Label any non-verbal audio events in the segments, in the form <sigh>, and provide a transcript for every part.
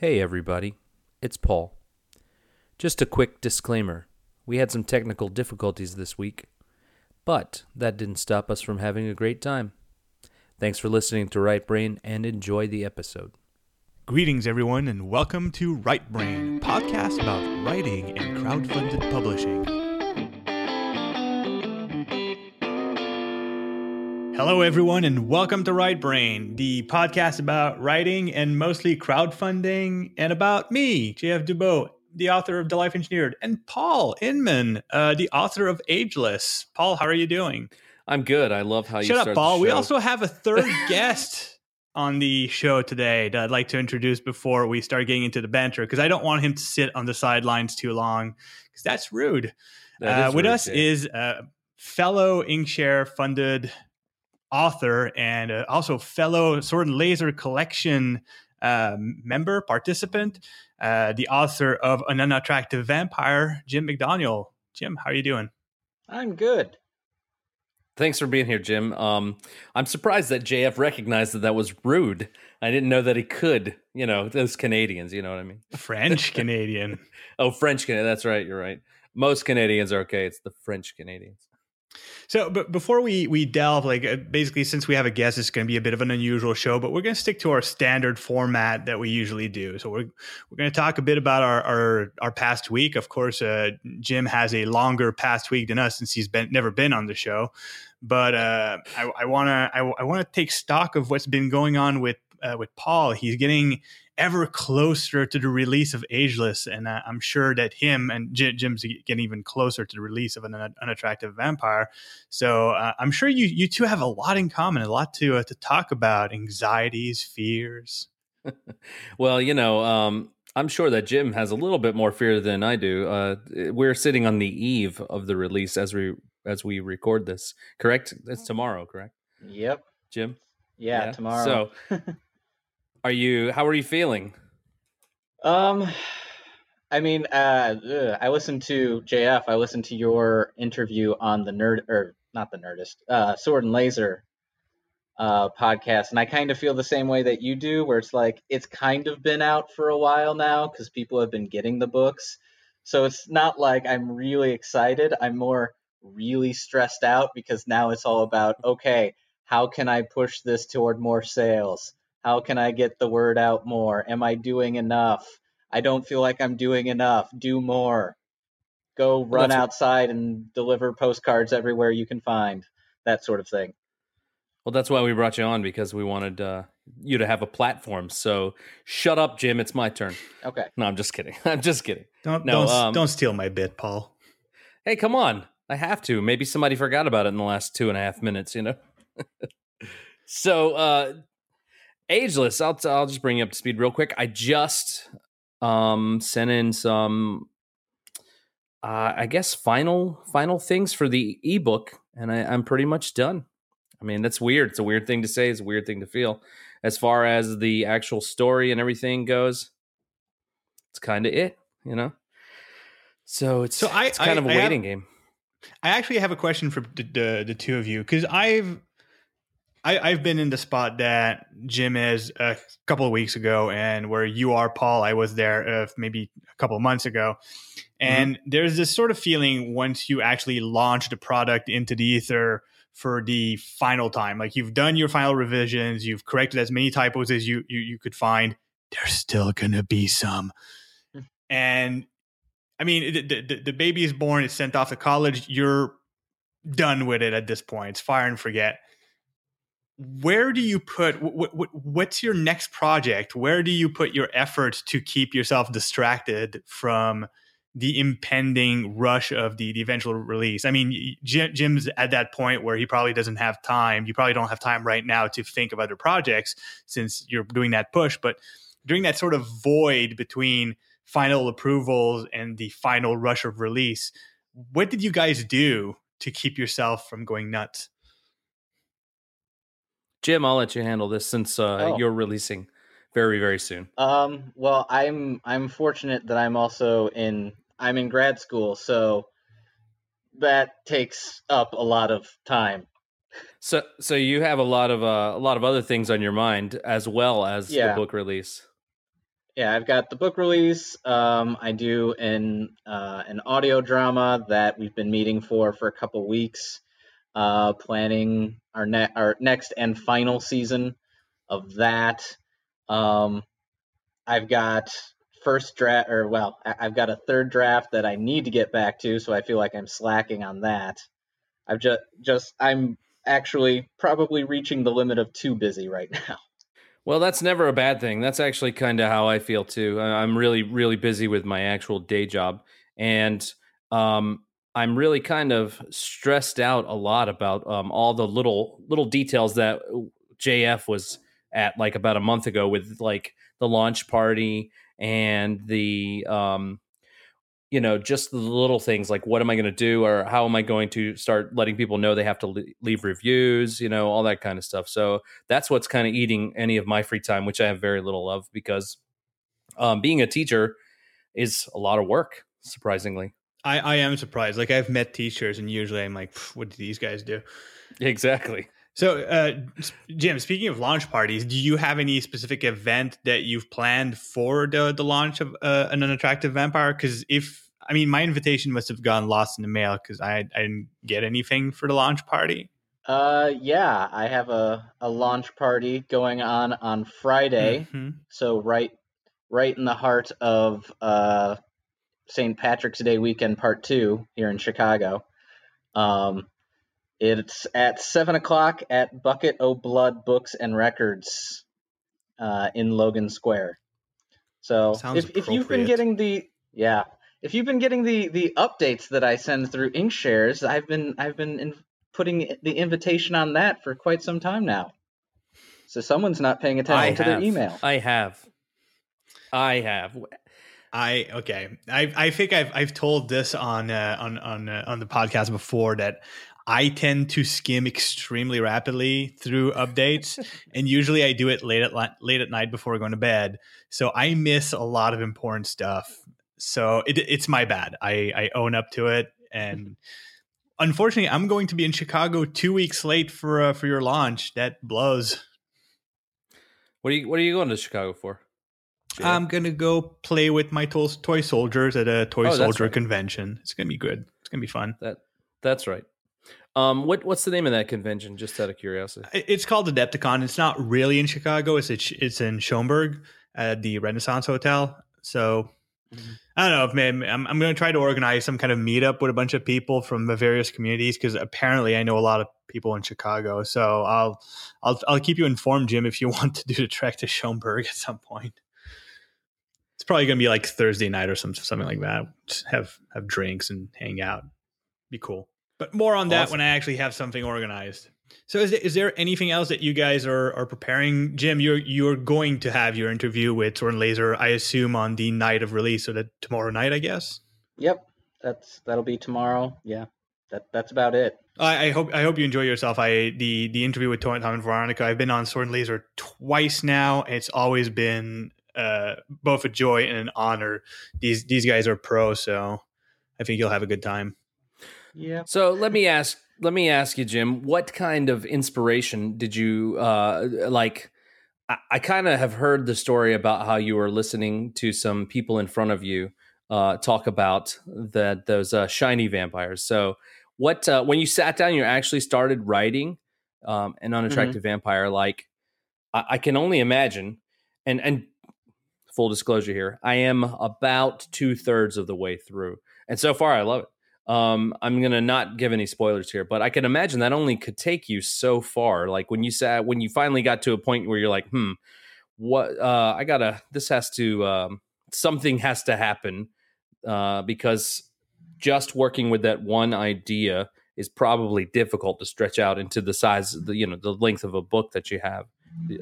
Hey, everybody. It's Paul. Just a quick disclaimer we had some technical difficulties this week, but that didn't stop us from having a great time. Thanks for listening to Right Brain and enjoy the episode. Greetings, everyone, and welcome to Right Brain, podcast about writing and crowdfunded publishing. Hello, everyone, and welcome to Right Brain, the podcast about writing and mostly crowdfunding, and about me, JF Dubeau, the author of The Life Engineered, and Paul Inman, uh, the author of Ageless. Paul, how are you doing? I'm good. I love how you Shut up, Paul. We also have a third <laughs> guest on the show today that I'd like to introduce before we start getting into the banter because I don't want him to sit on the sidelines too long because that's rude. That Uh, with rude, us Jay. is a fellow Inkshare funded author and uh, also fellow Sword and Laser collection uh, member, participant, uh, the author of An Unattractive Vampire, Jim McDoniel. Jim, how are you doing? I'm good. Thanks for being here, Jim. Um, I'm surprised that JF recognized that that was rude. I didn't know that he could. You know, those Canadians. You know what I mean? French <laughs> Canadian. Oh, French Canadian. That's right. You're right. Most Canadians are okay. It's the French Canadians. So, but before we we delve, like uh, basically, since we have a guest, it's going to be a bit of an unusual show, but we're going to stick to our standard format that we usually do. So we're we're going to talk a bit about our our, our past week. Of course, uh, Jim has a longer past week than us since he's been never been on the show. But uh, I want to I, want to take stock of what's been going on with uh, with Paul. He's getting ever closer to the release of Ageless, and uh, I'm sure that him and J- Jim's getting even closer to the release of an un- unattractive vampire. So uh, I'm sure you you two have a lot in common, a lot to uh, to talk about: anxieties, fears. <laughs> Well, you know, um, I'm sure that Jim has a little bit more fear than I do. Uh, we're sitting on the eve of the release as we as we record this. Correct? It's tomorrow, correct, Yep. Jim? Yeah, tomorrow. So, <laughs> are you? How are you feeling? um, I mean, uh, ugh, I listened to JF. I listened to your interview on the nerd or not the Nerdist, uh, Sword and Laser, uh, podcast, and I kind of feel the same way that you do, where it's like it's kind of been out for a while now because people have been getting the books. So it's not like I'm really excited. I'm more really stressed out because now it's all about okay, how can I push this toward more sales? How can I get the word out more? Am I doing enough? I don't feel like I'm doing enough. Do more. Go run that's- outside and deliver postcards everywhere you can find. That sort of thing. Well, that's why we brought you on because we wanted uh, you to have a platform. So, shut up, Jim. It's my turn. Okay. No, I'm just kidding. <laughs> I'm just kidding. Don't No, don't um, don't steal my bit, Paul. Hey, come on. I have to. Maybe somebody forgot about it in the last two and a half minutes, you know? <laughs> so, uh, ageless, I'll, I'll just bring you up to speed real quick. I just um, sent in some, uh, I guess, final final things for the ebook, and I, I'm pretty much done. I mean, that's weird. It's a weird thing to say. It's a weird thing to feel. As far as the actual story and everything goes, it's kind of it, you know? So it's, So I- it's kind I- of a I have- waiting game. I actually have a question for the the, the two of you because I've I, I've been in the spot that Jim is a couple of weeks ago, and where you are, Paul. I was there uh, maybe a couple of months ago, and there's this sort of feeling once you actually launch the product into the ether for the final time, like you've done your final revisions, you've corrected as many typos as you you, you could find. There's still gonna be some, and I mean, the, the, the baby is born, it's sent off to college. You're done with it at this point. It's fire and forget. Where do you put what, what, what's your next project? Where do you put your effort to keep yourself distracted from the impending rush of the, the eventual release? I mean, Jim, Jim's at that point where he probably doesn't have time. You probably don't have time right now to think of other projects since you're doing that push. But during that sort of void between final approvals and the final rush of release. What did you guys do to keep yourself from going nuts? Jim, I'll let you handle this since uh, Oh. you're releasing very, very soon. Um, well, I'm I'm fortunate that I'm also in I'm in grad school, so that takes up a lot of time. So, so you have a lot of uh, a lot of other things on your mind as well as Yeah. the book release. yeah, I've got the book release. Um, I do an uh, an audio drama that we've been meeting for for a couple weeks, uh, planning our ne- our next and final season of that. Um, I've got first draft, or well, I- I've got a third draft that I need to get back to, so I feel like I'm slacking on that. I've just just I'm actually probably reaching the limit of too busy right <laughs> now. Well, that's never a bad thing. That's actually kind of how I feel too. I'm really, really busy with my actual day job, and um, I'm really kind of stressed out a lot about um, all the little little details that JF was at like about a month ago with like the launch party and the um, you know just the little things like what am i going to do or how am i going to start letting people know they have to leave reviews you know all that kind of stuff. So that's what's kind of eating any of my free time which i have very little of because um, being a teacher is a lot of work surprisingly I, I am surprised. Like I've met teachers, and usually I'm like, what do these guys do? exactly So, uh, Jim, speaking of launch parties, do you have any specific event that you've planned for the the launch of uh, an unattractive vampire? Because if I mean, my invitation must have gone lost in the mail because I, I didn't get anything for the launch party. Uh, yeah, I have a, a launch party going on on Friday. Mhm. So right, right in the heart of uh, St. Patrick's Day weekend, part two here in Chicago. Um, it's at seven o'clock at Bucket O Blood Books and Records, uh, in Logan Square. So Sounds if, if you've been getting the yeah, if you've been getting the the updates that I send through InkShares, I've been I've been in, putting the invitation on that for quite some time now. So someone's not paying attention I to have. their email. I have. I have. I okay. I I think I've I've told this on uh, on on uh, on the podcast before that I tend to skim extremely rapidly through updates, <laughs> and usually I do it late at li- late at night before going to bed. So I miss a lot of important stuff. So it, it's my bad. I I own up to it, and unfortunately, I'm going to be in Chicago two weeks late for uh, for your launch. That blows. What are you What are you going to Chicago for? Jay? I'm gonna go play with my to- toy soldiers at a toy Oh, soldier right. convention. It's gonna be good. It's gonna be fun. that That's right. Um, what What's the name of that convention? Just out of curiosity. It's called Adepticon. It's not really in Chicago. It's it's in Schaumburg at the Renaissance Hotel. So Mhm. I don't know if maybe I'm I'm going to try to organize some kind of meetup with a bunch of people from the various communities because apparently I know a lot of people in Chicago. So I'll I'll I'll keep you informed, Jim, if you <laughs> want to do the trek to Schaumburg at some point. Probably going to be like Thursday night or some something like that. Just have have drinks and hang out. Be cool. But more on that Awesome. when I actually have something organized. So is there, is there anything else that you guys are, are preparing? Jim, you're you're going to have your interview with Sword and Laser, I assume, on the night of release, so that tomorrow night, I guess. Yep, that's that'll be tomorrow. Yeah, that that's about it. I, I hope I hope you enjoy yourself. I the the interview with Tom and Veronica. I've been on Sword and Laser twice now. It's always been uh, both a joy and an honor. These these guys are pro, so I think you'll have a good time. Yeah. So let me ask let me ask you, Jim, what kind of inspiration did you uh like I, I kind of have heard the story about how you were listening to some people in front of you uh talk about that those uh, shiny vampires. So what uh when you sat down you actually started writing um an unattractive vampire like I, I can only imagine and and full disclosure here, I am about two thirds of the way through. And so far I love it. Um, I'm gonna not give any spoilers here, but I can imagine that only could take you so far. Like when you sat, when you finally got to a point where you're like, hmm, what? Uh, I gotta. This has to. Um, something has to happen uh, because just working with that one idea is probably difficult to stretch out into the size, the you know, the length of a book that you have,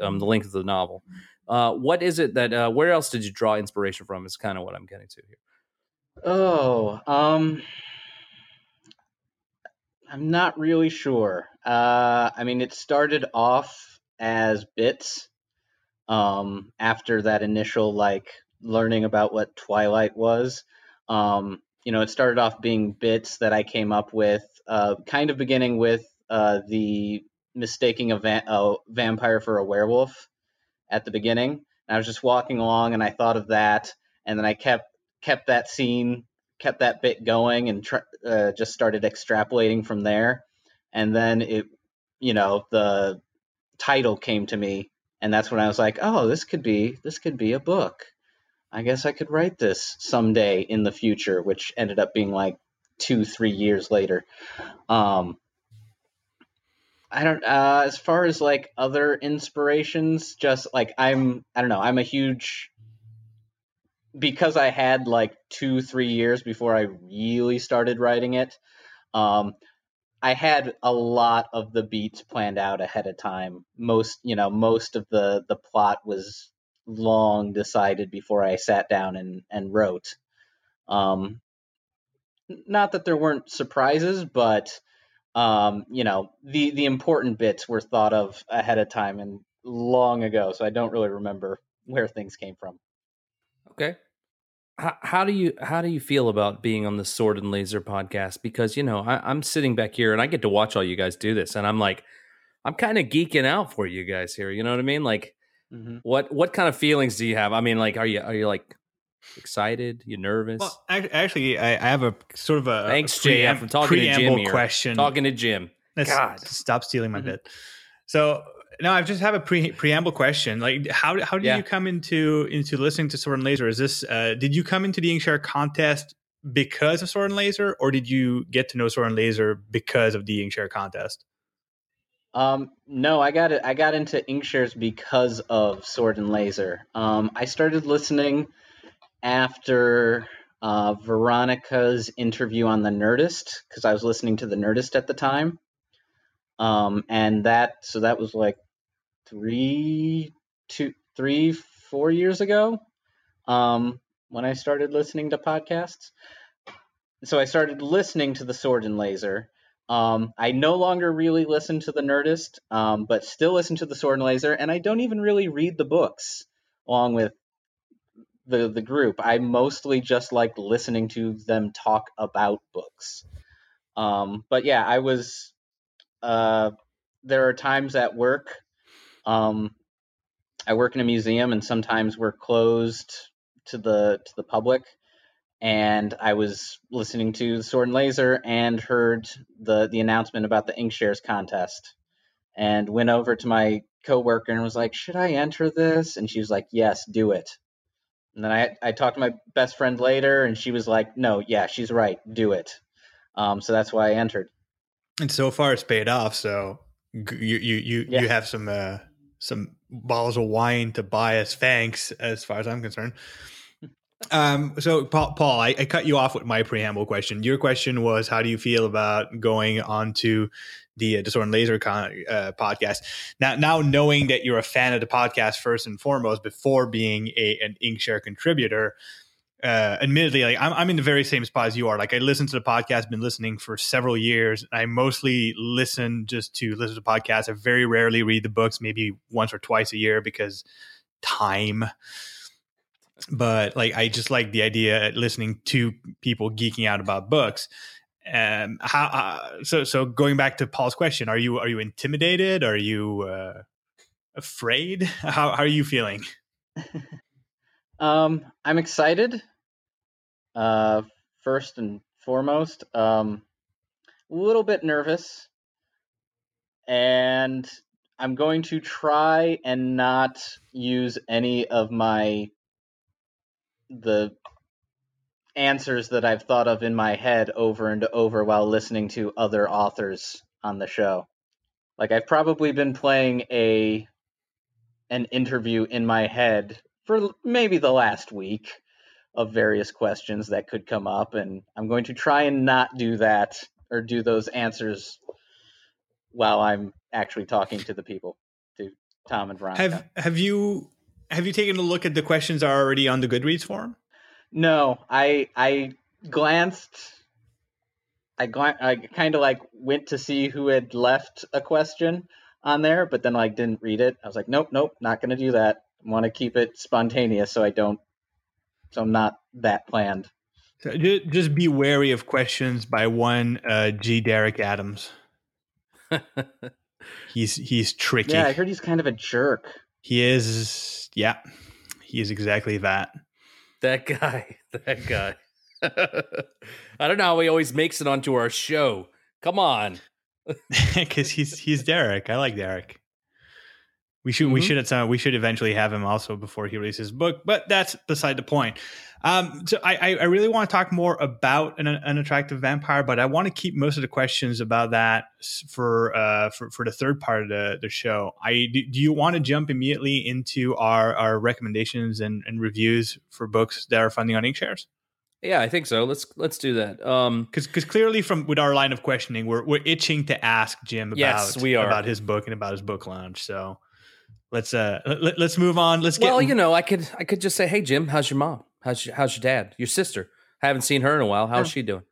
um, the length of the novel. Uh, what is it that? Uh, where else did you draw inspiration from? Is kind of what I'm getting to here. Oh, um, I'm not really sure. Uh, I mean, it started off as bits. Um, after that initial like learning about what Twilight was, um, you know, it started off being bits that I came up with. Uh, kind of beginning with uh, the mistaking a, va- a vampire for a werewolf at the beginning, And I was just walking along, and I thought of that, and then I kept kept that scene, kept that bit going, and tr- uh, just started extrapolating from there. And then it, you know, the title came to me, and that's when I was like, oh, this could be this could be a book. I guess I could write this someday in the future, which ended up being like two, three years later. Um, I don't. Uh, as far as like other inspirations, just like I'm, I don't know. I'm a huge because I had like two, three years before I really started writing it. Um, I had a lot of the beats planned out ahead of time. Most, you know, most of the the plot was long decided before I sat down and and wrote. Um, not that there weren't surprises, but um, you know, the the important bits were thought of ahead of time and long ago, so I don't really remember where things came from. Okay. How, how do you how do you feel about being on the Sword and Laser podcast? Because you know I, I'm sitting back here and I get to watch all you guys do this, and I'm like, I'm kind of geeking out for you guys here. You know what I mean? Like, Mhm. what what kind of feelings do you have? I mean, like, are you are you like excited? You nervous? Well, ac- actually, I, I have a sort of a Thanks, a pream- JF. I'm talking to Jim preamble here. question. Talking to Jim. Let's God. stop stealing my Mhm. bit. So no, I just have a pre- preamble question. Like, how how did Yeah. you come into into listening to Sword and Laser? Is this uh, did you come into the Inkshare contest because of Sword and Laser, or did you get to know Sword and Laser because of the Inkshare contest? Um, no, I got it. I got into Inkshares because of Sword and Laser. Um, I started listening after uh, Veronica's interview on the Nerdist because I was listening to the Nerdist at the time. Um, and that so that was like three, two, three, four years ago. Um, when I started listening to podcasts. So I started listening to the Sword and Laser. Um, I no longer really listen to the Nerdist, um, but still listen to the Sword and Laser, and I don't even really read the books along with the the group. I mostly just like listening to them talk about books. Um, but yeah, I was. Uh, there are times at work. Um, I work in a museum, and sometimes we're closed to the to the public and I was listening to the Sword and Laser and heard the the announcement about the Inkshares contest, and went over to my coworker and was like, "Should I enter this?" And she was like, "Yes, do it." And then I I talked to my best friend later, and she was like, "No, yeah, she's right, do it." Um, so that's why I entered. And so far, it's paid off. So you you you Yeah. you have some uh, some bottles of wine to buy as thanks, as far as I'm concerned. Um, so Paul, Paul I, I cut you off with my preamble question. Your question was, how do you feel about going on to the uh, Sword and Laser con, uh, podcast? Now, now knowing that you're a fan of the podcast first and foremost, before being a an Inkshare contributor, uh, admittedly, like I'm, I'm in the very same spot as you are. Like I listen to the podcast, been listening for several years. I mostly listen just to listen to podcasts. I very rarely read the books, maybe once or twice a year because time. But like I just like the idea of listening to people geeking out about books. Um, how uh, so? So going back to Paul's question, are you are you intimidated? Are you uh, afraid? <laughs> How, how are you feeling? <laughs> Um, I'm excited. Uh, first and foremost, um, a little bit nervous, and I'm going to try and not use any of my the answers that I've thought of in my head over and over while listening to other authors on the show. Like I've probably been playing a an interview in my head for maybe the last week of various questions that could come up and I'm going to try and not do that or do those answers while I'm actually talking to the people, to Tom and Veronica. Have have you have you taken a look at the questions that are already on the Goodreads forum? No, I I glanced. I glan- I kind of like went to see who had left a question on there, but then like didn't read it. I was like, nope, nope, not gonna do that. Want to keep it spontaneous, so I don't. So I'm not that planned. So ju- just be wary of questions by one uh, G. Derek Adams. <laughs> He's he's tricky. Yeah, I heard he's kind of a jerk. he is. Yeah, He is exactly that. That guy. <laughs> That guy. I don't know how he always makes it onto our show. Come on. <laughs> Because he's he's Derek. I like Derek. We should we Mhm. should at some we should eventually have him also before he releases his book, but that's beside the point. Um, so I I, really want to talk more about an, an attractive vampire, but I want to keep most of the questions about that for uh for, for the third part of the, the show. I do, do you want to jump immediately into our our recommendations and, and reviews for books that are funding on Inkshares? Yeah, I think so. Let's let's do that. Um because clearly from with our line of questioning we're, we're itching to ask jim about Yes, we are. about his book and about his book launch so let's uh let, us move on let's get well, you know, I could I could just say, "Hey Jim, how's your mom? How's your, how's your dad? Your sister? I haven't seen her in a while. How's Oh. she doing?"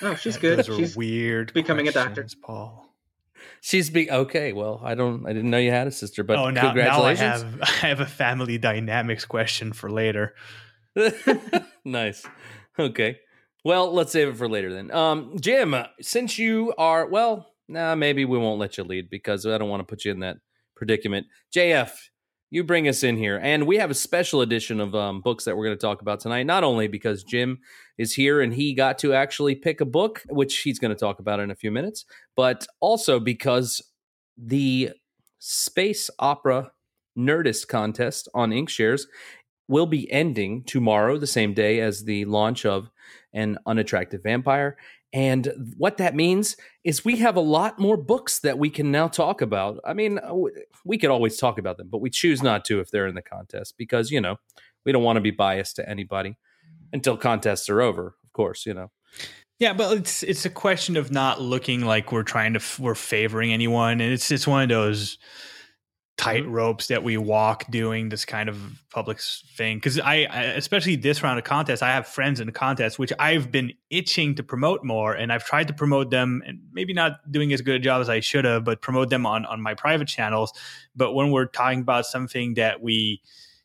Oh, she's good. those are She's weird becoming a doctor. paul She's be okay. Well, I don't. I didn't know you had a sister, but oh now, now i congratulations. have <laughs> i have a family dynamics question for later <laughs> nice. Okay. Well, let's save it for later then. Um, Jim, since you are well, nah, maybe we won't let you lead because I don't want to put you in that predicament. JF, you bring us in here, and we have a special edition of um, books that we're going to talk about tonight. Not only because Jim is here and he got to actually pick a book, which he's going to talk about in a few minutes, but also because the space opera Nerdist contest on Inkshares will be ending tomorrow, the same day as the launch of An Unattractive Vampire. And what that means is we have a lot more books that we can now talk about. I mean, uh, we could always talk about them, but we choose not to if they're in the contest because, you know, we don't want to be biased to anybody until contests are over, of course, you know. yeah but it's it's a question of not looking like we're trying to we're favoring anyone and it's it's one of those tight mm-hmm. ropes that we walk doing this kind of public thing. Because I, I especially this round of contests i have friends in the contest which i've been itching to promote more and i've tried to promote them and maybe not doing as good a job as i should have but promote them on on my private channels. But when we're talking about something that we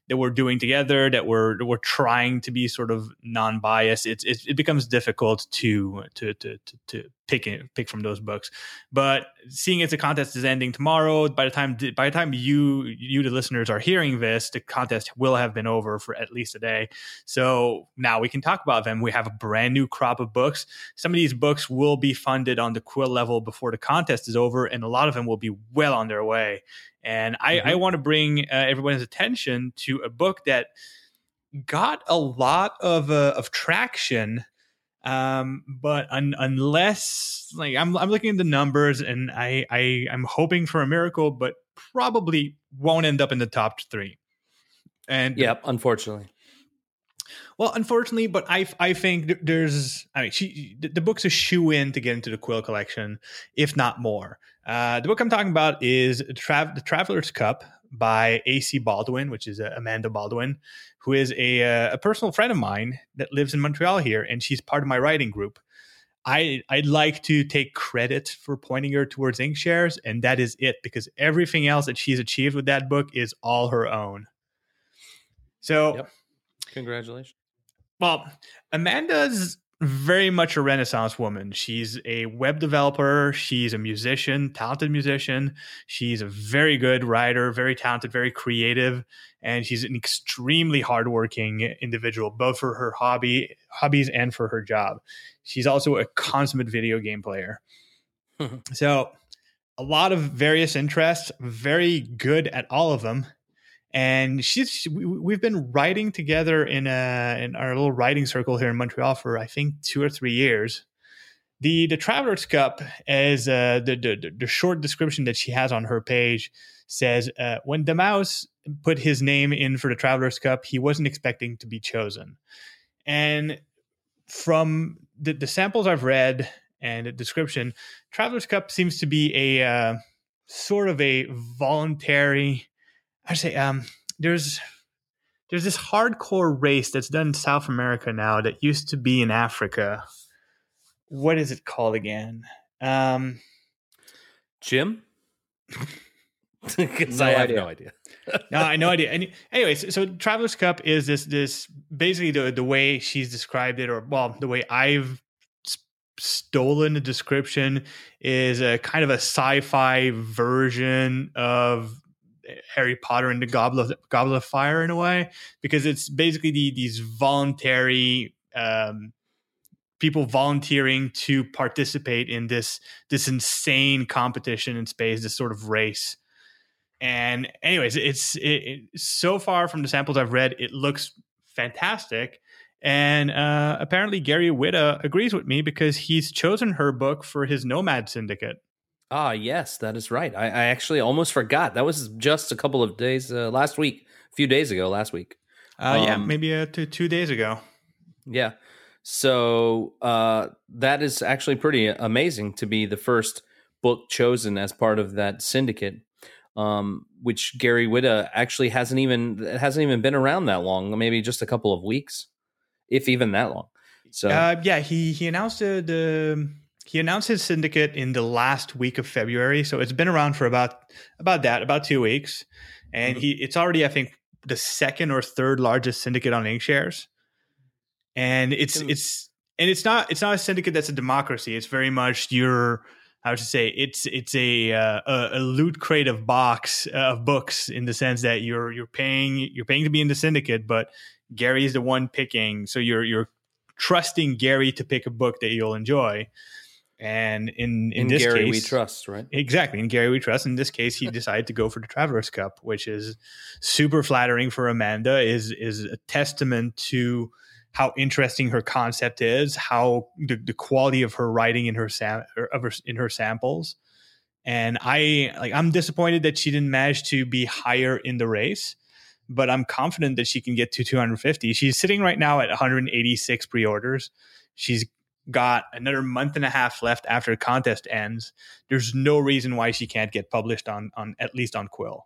that we're doing together that we're that we're trying to be sort of non-biased it's it, it becomes difficult to to to to, to pick it, pick from those books. But seeing as the contest is ending tomorrow by the time by the time you you the listeners are hearing this the contest will have been over for at least a day. So now we can talk about them. We have a brand new crop of books. Some of these books will be funded on the quill level before the contest is over and a lot of them will be well on their way. And I, I want to bring uh, everyone's attention to a book that got a lot of uh, of traction, um, but un- unless like I'm I'm looking at the numbers and I I I'm hoping for a miracle, but probably won't end up in the top three. And Yep, unfortunately. well, unfortunately, but I I think there's I mean she the, the book's a shoe in to get into the Quill collection, if not more. Uh, the book I'm talking about is Tra- the Traveler's Cup by A.C. Baldwin, which is uh, Amanda Baldwin, who is a uh, a personal friend of mine that lives in Montreal here, and she's part of my writing group. I I'd like to take credit for pointing her towards Inkshares, and that is it because everything else that she's achieved with that book is all her own. So. Yep. Congratulations. Well, Amanda's very much a renaissance woman. She's a web developer, she's a musician, talented musician. She's a very good writer, very talented, very creative, and she's an extremely hardworking individual both for her hobby, hobbies and for her job. She's also a consummate video game player. <laughs> so, a lot of various interests, very good at all of them and she's we, we've been writing together in a in our little writing circle here in Montreal for I think two or three years. The the Travelers Cup, as uh, the, the the short description that she has on her page says, uh, when mouse put his name in for the Travelers Cup, he wasn't expecting to be chosen, and from the, the samples I've read and the description, Travelers Cup seems to be a uh, sort of a voluntary I say um there's there's this hardcore race that's done in South America now that used to be in Africa. What is it called again? Um Jim? Because <laughs> No I have idea. no idea. <laughs> no, I no idea. Any, <laughs> anyways, so Traveler's Cup is this this basically the the way she's described it, or well, the way I've stolen the description is a kind of a sci-fi version of Harry Potter and the Goblet of, Goblet of Fire in a way because it's basically the, these voluntary um, people volunteering to participate in this this insane competition in space, this sort of race. And anyways, it's it, it, so far from the samples I've read, it looks fantastic. And uh, apparently, Gary Whitta agrees with me because he's chosen her book for his Nomad Syndicate. Ah, yes, that is right. I, I actually almost forgot. That was just a couple of days uh, last week, a few days ago, last week. Uh, um, yeah, maybe uh, two, two days ago. Yeah. So uh, that is actually pretty amazing to be the first book chosen as part of that syndicate, um, which Gary Whitta actually hasn't even hasn't even been around that long. Maybe just a couple of weeks, if even that long. So uh, yeah, he he announced the, the he announced his syndicate in the last week of February, so it's been around for about about that about two weeks, and mm-hmm. he it's already I think the second or third largest syndicate on Inkshares and it's it's and it's not it's not a syndicate that's a democracy. It's very much your how to say it's it's a uh, a, a, loot crate of box uh, of books in the sense that you're you're paying you're paying to be in the syndicate, but Gary is the one picking, so you're you're trusting Gary to pick a book that you'll enjoy. And in in, in this Gary case, we trust, right? Exactly. In Gary we trust. In this case, he <laughs> decided to go for the Travelers Cup, which is super flattering for Amanda. is is a testament to how interesting her concept is, how the, the quality of her writing in her sam er, of her, in her samples. And I like I'm disappointed that she didn't manage to be higher in the race, but I'm confident that she can get to 250. She's sitting right now at 186 pre-orders. She's got another month and a half left after the contest ends. There's no reason why she can't get published on on at least on Quill.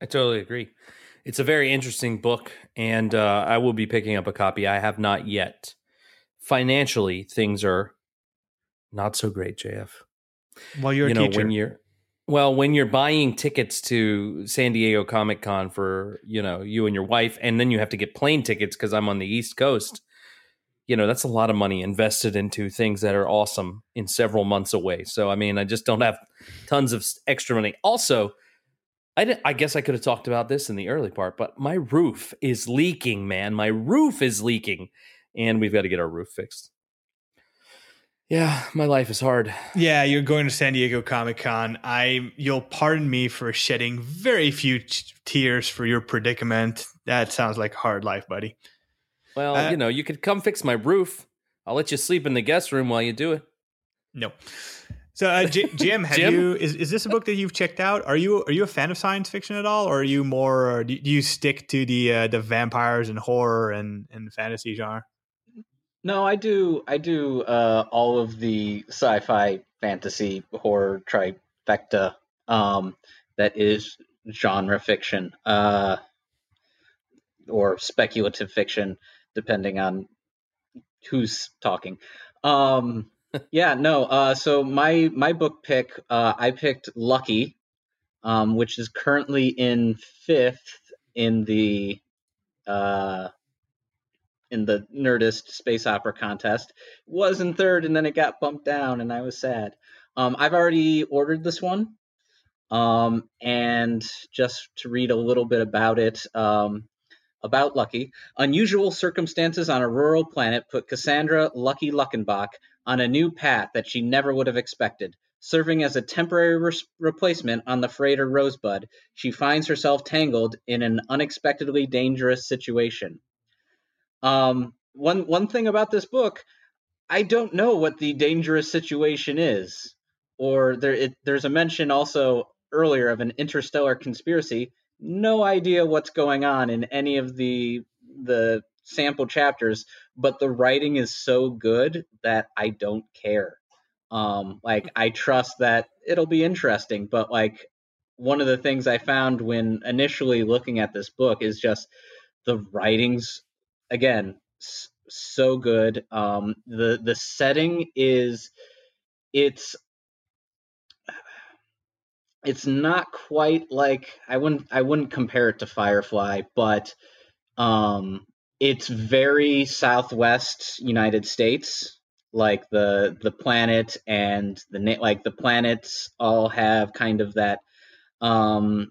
I totally agree. It's a very interesting book, and uh, I will be picking up a copy. I have not yet. Financially, things are not so great, JF. Well, you're you know teacher. when you're well when you're buying tickets to San Diego Comic Con for you know you and your wife, and then you have to get plane tickets because I'm on the East Coast. You know that's a lot of money invested into things that are awesome in several months away. So I mean, I just don't have tons of extra money. Also, I, I guess I could have talked about this in the early part, but my roof is leaking, man. My roof is leaking, and we've got to get our roof fixed. Yeah, my life is hard. Yeah, you're going to San Diego Comic Con. I you'll pardon me for shedding very few t- tears for your predicament. That sounds like a hard life, buddy. Well, uh, you know, you could come fix my roof. I'll let you sleep in the guest room while you do it. No. So, uh, J- <laughs> Jim, have Jim? you is, is this a book that you've checked out? Are you are you a fan of science fiction at all, or are you more? Do you stick to the uh, the vampires and horror and and fantasy genre? No, I do. I do uh, all of the sci-fi, fantasy, horror trifecta um, that is genre fiction uh, or speculative fiction, depending on who's talking. Um, yeah, no. Uh, so my my book pick, uh, I picked Lucky, um, which is currently in fifth in the uh, in the Nerdist Space Opera contest. Was in third, and then it got bumped down, and I was sad. Um, I've already ordered this one, um, and just to read a little bit about it. Um, about Lucky, unusual circumstances on a rural planet put Cassandra Lucky Luckenbach on a new path that she never would have expected. Serving as a temporary re- replacement on the freighter Rosebud, she finds herself tangled in an unexpectedly dangerous situation. Um, one one thing about this book, I don't know what the dangerous situation is, or there it, there's a mention also earlier of an interstellar conspiracy. No idea what's going on in any of the the sample chapters, but the writing is so good that I don't care. Um, like I trust that it'll be interesting, but like one of the things I found when initially looking at this book is just the writings again so good. Um, the the setting is it's it's not quite like I wouldn't I wouldn't compare it to Firefly, but um it's very southwest United States. Like the the planet and the like the planets all have kind of that um,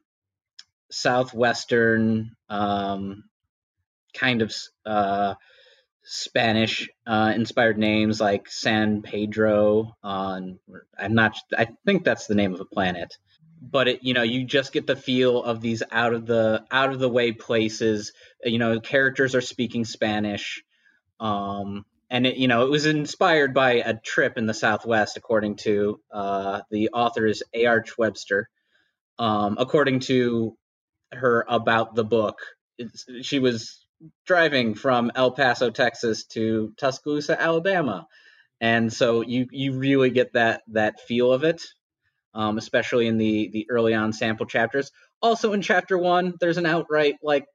southwestern um, kind of uh, Spanish uh, inspired names like San Pedro. On I'm not. I think that's the name of a planet. But it, you know, you just get the feel of these out of the out of the way places. You know, characters are speaking Spanish. Um, and it, you know, it was inspired by a trip in the Southwest, according to uh, the authors A. Arch Webster. Um, according to her about the book, she was driving from El Paso, Texas to Tuscaloosa, Alabama. And so you you really get that that feel of it, um, especially in the the early on sample chapters. Also in chapter one, there's an outright like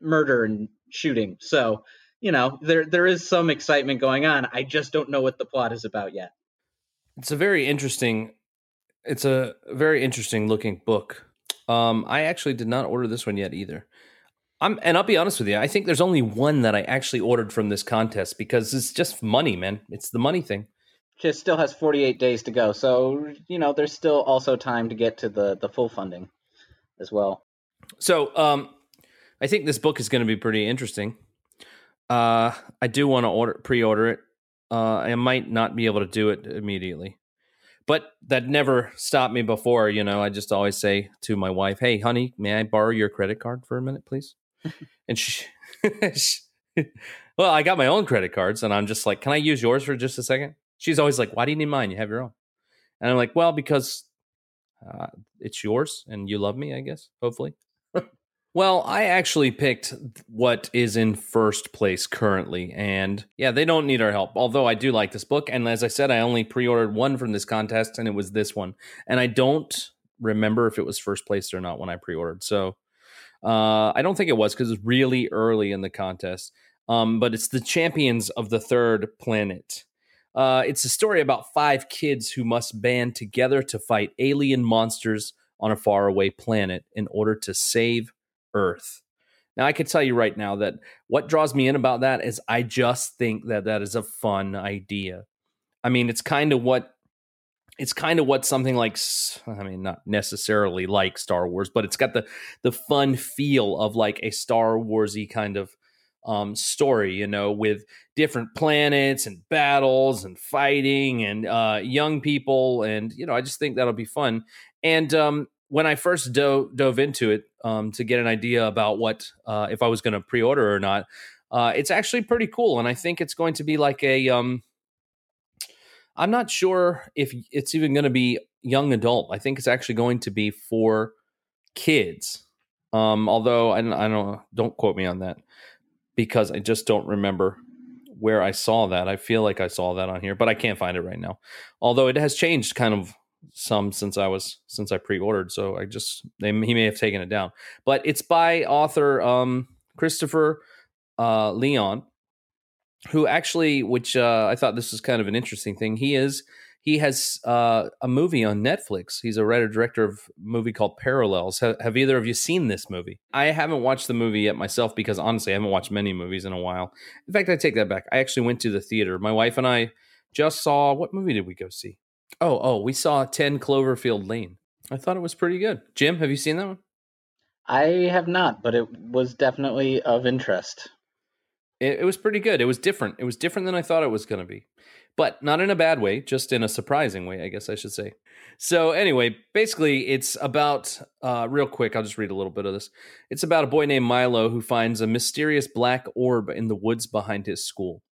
murder and shooting. So you know there there is some excitement going on. I just don't know what the plot is about yet. It's a very interesting. It's a very interesting looking book. Um, I actually did not order this one yet either. I'm and I'll be honest with you. I think there's only one that I actually ordered from this contest because it's just money, man. It's the money thing. Just still has 48 days to go, so you know there's still also time to get to the the full funding as well. So, um, I think this book is going to be pretty interesting. Uh, I do want to order pre-order it. Uh, I might not be able to do it immediately, but that never stopped me before. You know, I just always say to my wife, "Hey, honey, may I borrow your credit card for a minute, please?" <laughs> and she, <laughs> she, well, I got my own credit cards, and I'm just like, can I use yours for just a second? She's always like, why do you need mine? You have your own. And I'm like, well, because uh, it's yours, and you love me, I guess. Hopefully. <laughs> well, I actually picked what is in first place currently, and yeah, they don't need our help. Although I do like this book, and as I said, I only pre-ordered one from this contest, and it was this one, and I don't remember if it was first place or not when I pre-ordered. So uh, I don't think it was because it's really early in the contest. Um, but it's the champions of the third planet. Uh, it's a story about five kids who must band together to fight alien monsters on a faraway planet in order to save Earth. Now, I can tell you right now that what draws me in about that is I just think that that is a fun idea. I mean, it's kind of what it's kind of what something like i mean not necessarily like star wars but it's got the the fun feel of like a star warsy kind of um, story you know with different planets and battles and fighting and uh, young people and you know i just think that'll be fun and um, when i first dove, dove into it um, to get an idea about what uh, if i was going to pre-order or not uh, it's actually pretty cool and i think it's going to be like a um, I'm not sure if it's even going to be young adult. I think it's actually going to be for kids. Um, although I, I don't don't quote me on that because I just don't remember where I saw that. I feel like I saw that on here, but I can't find it right now. Although it has changed kind of some since I was since I pre-ordered, so I just they, he may have taken it down. But it's by author um, Christopher uh, Leone, who actually, which uh, I thought this was kind of an interesting thing. He is he has uh, a movie on Netflix. He's a writer director of a movie called Parallels. Have, have, either of you seen this movie? I haven't watched the movie yet myself because honestly, I haven't watched many movies in a while. In fact, I take that back. I actually went to the theater. My wife and I just saw what movie did we go see? Oh, oh, we saw Ten Cloverfield Lane. I thought it was pretty good. Jim, have you seen that one? I have not, but it was definitely of interest it, it was pretty good. It was different. It was different than I thought it was going to be, but not in a bad way, just in a surprising way, I guess I should say. So anyway, basically, it's about uh, real quick. I'll just read a little bit of this. It's about a boy named Milo who finds a mysterious black orb in the woods behind his school.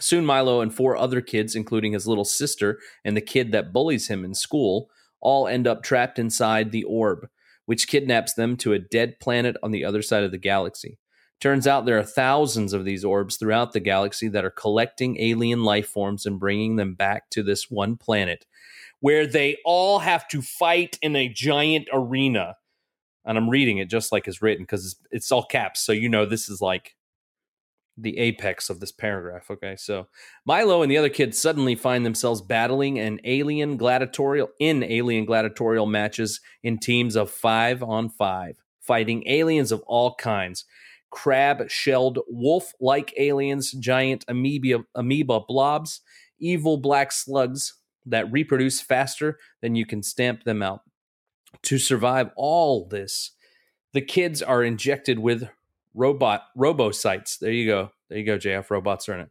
Soon, Milo and four other kids, including his little sister and the kid that bullies him in school, all end up trapped inside the orb, which kidnaps them to a dead planet on the other side of the galaxy. Turns out there are thousands of these orbs throughout the galaxy that are collecting alien life forms and bringing them back to this one planet where they all have to fight in a giant arena. And I'm reading it just like it's written because it's, it's all caps. So you know this is like the apex of this paragraph. Okay, so Milo and the other kids suddenly find themselves battling an alien gladiatorial in alien gladiatorial matches in teams of five on five, fighting aliens of all kinds crab shelled wolf like aliens, giant amoeba, amoeba blobs, evil black slugs that reproduce faster than you can stamp them out. to survive all this, the kids are injected with robot robocytes. There you go. There you go, JF. Robots are in it,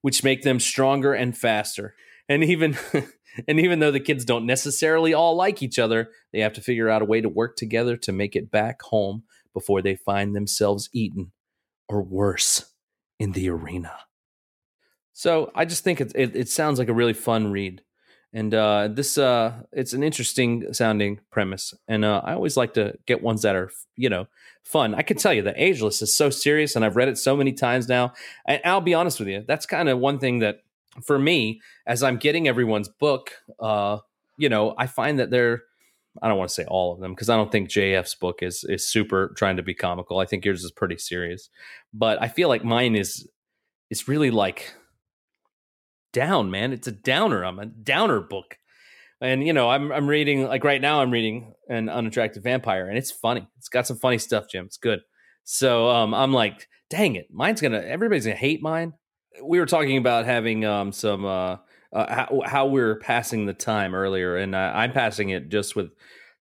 which make them stronger and faster. And even <laughs> and even though the kids don't necessarily all like each other, they have to figure out a way to work together to make it back home before they find themselves eaten or worse in the arena. So I just think it, it, it sounds like a really fun read. And uh, this uh, it's an interesting sounding premise. And uh, i always like to get ones that are you know fun. I can tell you that ageless is so serious and i've read it so many times now. And i'll be honest with you that's kind of one thing that for me as i'm getting everyone's book uh, you know i find that they're i don't want to say all of them because i don't think jf's book is is super trying to be comical i think yours is pretty serious but i feel like mine is is really like down, man. It's a downer. I'm a downer book. And you know, I'm I'm reading like right now I'm reading an unattractive vampire and it's funny. It's got some funny stuff, Jim. It's good. So um I'm like, dang it, mine's gonna everybody's gonna hate mine. We were talking about having um some uh, uh how, how we're passing the time earlier, and uh, I'm passing it just with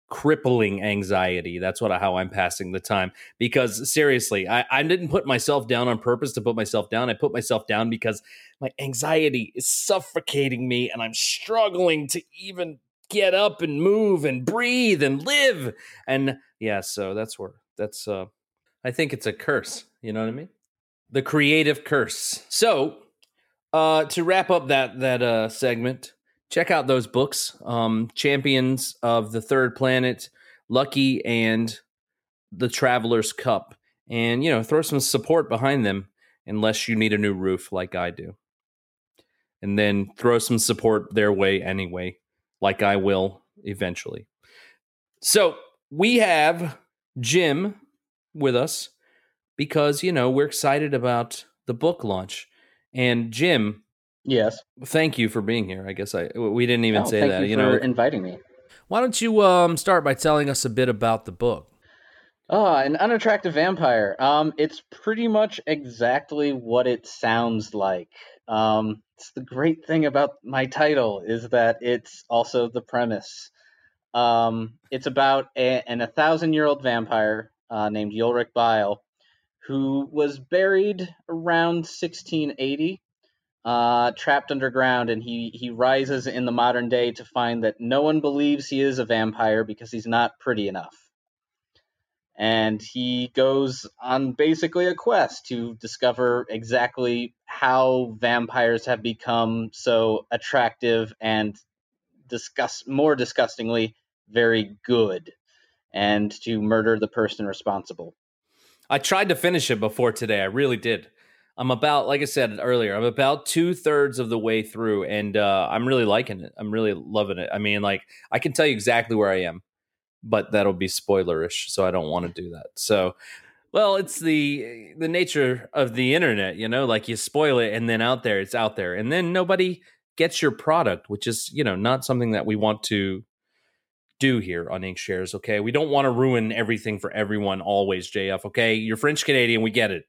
crippling anxiety. That's what how I'm passing the time. Because seriously, I, I didn't put myself down on purpose to put myself down. I put myself down because my anxiety is suffocating me and I'm struggling to even get up and move and breathe and live. And yeah, so that's where that's uh I think it's a curse. You know what I mean? The creative curse. So uh to wrap up that that uh segment, check out those books um, champions of the third planet lucky and the traveler's cup. And you know throw some support behind them unless you need a new roof like i do. And then throw some support their way anyway like i will eventually. So we have jim with us because you know we're excited about the book launch and jim Yes. Thank you for being here. I guess I we didn't even oh, say thank that. You, you for know, inviting me. Why don't you um, start by telling us a bit about the book? Oh, an unattractive vampire. Um, it's pretty much exactly what it sounds like. Um, it's the great thing about my title is that it's also the premise. Um, it's about a, an a thousand year old vampire uh, named Ulrich Bile, who was buried around 1680 uh, trapped underground, and he he rises in the modern day to find that no one believes he is a vampire because he's not pretty enough. And he goes on basically a quest to discover exactly how vampires have become so attractive and disgust more disgustingly very good, and to murder the person responsible. I tried to finish it before today. I really did. I'm about, like I said earlier, I'm about two thirds of the way through, and uh, I'm really liking it. I'm really loving it. I mean, like I can tell you exactly where I am, but that'll be spoilerish, so I don't want to do that. So, well, it's the the nature of the internet, you know. Like you spoil it, and then out there, it's out there, and then nobody gets your product, which is you know not something that we want to do here on Inkshares. Okay, we don't want to ruin everything for everyone always. JF. Okay, you're French Canadian, we get it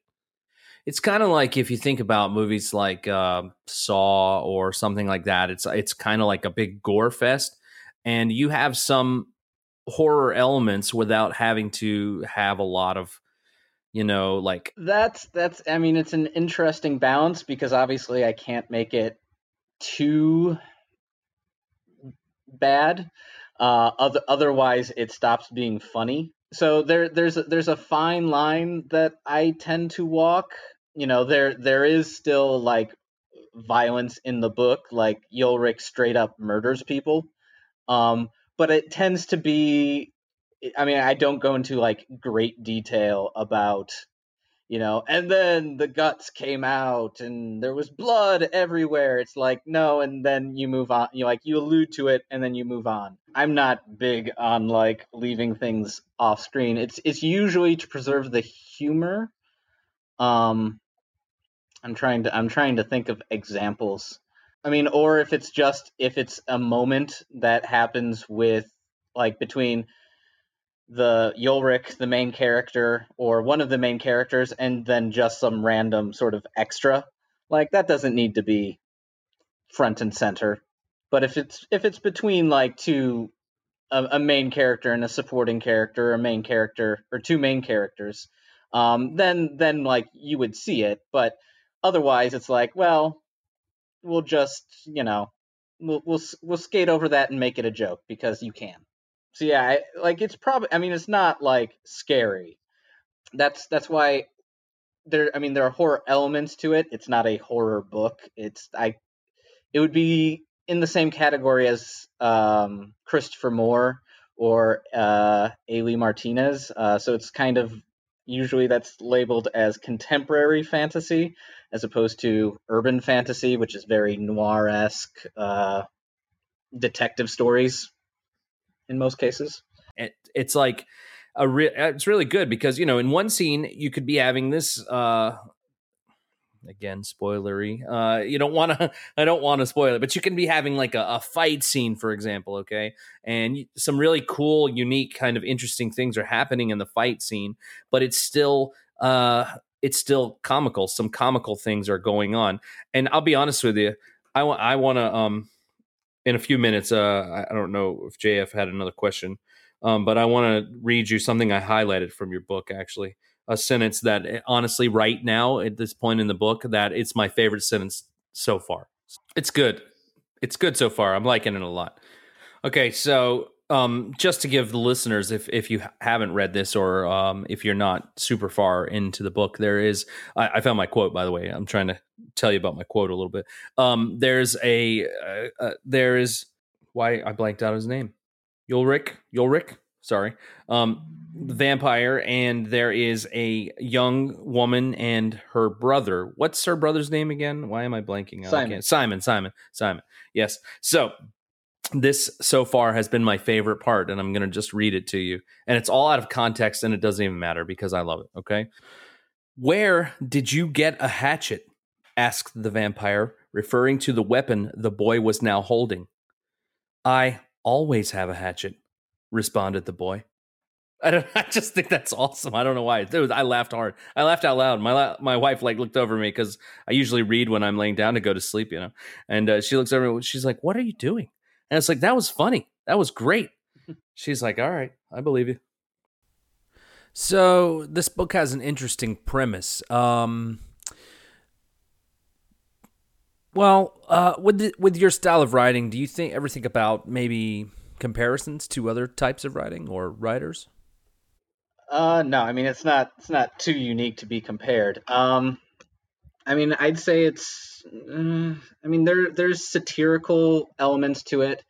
it's kind of like if you think about movies like uh, Saw or something like that. It's it's kind of like a big gore fest, and you have some horror elements without having to have a lot of you know like that's that's i mean it's an interesting balance because obviously i can't make it too bad uh other, otherwise it stops being funny. So there there's a, there's a fine line that i tend to walk. You know there there is still like violence in the book like Ulrich straight up murders people. Um but it tends to be I mean I don't go into like great detail about you know and then the guts came out and there was blood everywhere. It's like no and then you move on you like you allude to it and then you move on. I'm not big on like leaving things off screen. It's it's usually to preserve the humor. Um I'm trying to I'm trying to think of examples. I mean, or if it's just if it's a moment that happens with like between the Ulrich, the main character, or one of the main characters, and then just some random sort of extra. Like that doesn't need to be front and center. But if it's if it's between like two a, a main character and a supporting character, or a main character or two main characters, um, then then like you would see it. But otherwise, it's like, well, we'll just you know we'll we'll we'll skate over that and make it a joke because you can. So yeah, I, like it's probably. I mean, it's not like scary. That's that's why there. I mean, there are horror elements to it. It's not a horror book. It's I. It would be in the same category as um, Christopher Moore or uh, A. Lee Martinez. Uh, so it's kind of usually that's labeled as contemporary fantasy as opposed to urban fantasy, which is very noir esque uh, detective stories in most cases. It, it's like a re- it's really good because you know in one scene you could be having this uh again spoilery uh you don't want to <laughs> i don't want to spoil it but you can be having like a, a fight scene for example okay? And some really cool unique kind of interesting things are happening in the fight scene but it's still uh it's still comical. Some comical things are going on. And i'll be honest with you i want i want to um in a few minutes uh i don't know if jf had another question um but i want to read you something i highlighted from your book actually a sentence that eh, honestly right now at this point in the book that it's my favorite sentence so far it's good it's good so far i'm liking it a lot okay so um, just to give the listeners, if if you haven't read this or um, if you're not super far into the book, there is. I, I, found my quote, by the way. I'm trying to tell you about my quote a little bit. Um, there's a uh, uh, there is why I blanked out his name. Ulrich, Ulrich. Sorry, um, vampire, and there is a young woman and her brother. What's her brother's name again? Why am I blanking out? Simon. Simon. Simon. Simon. Yes. So this so far has been my favorite part, and I'm going to just read it to you. And it's all out of context, and it doesn't even matter because I love it. Okay. Where did you get a hatchet? Asked the vampire, referring to the weapon the boy was now holding. I always have a hatchet, responded the boy. I don't. <laughs> I just think that's awesome. I don't know why. I laughed hard. I laughed out loud. My my wife like looked over me because I usually read when I'm laying down to go to sleep, you know. And uh, she looks over. me. She's like, "What are you doing?" And it's like that was funny. That was great. <laughs> She's like, "All right, I believe you." So this book has an interesting premise. Um, well, uh, with the, with your style of writing, do you think ever think about maybe comparisons to other types of writing or writers? Uh, no, I mean it's not it's not too unique to be compared. Um, I mean I'd say it's uh, I mean there there's satirical elements to it.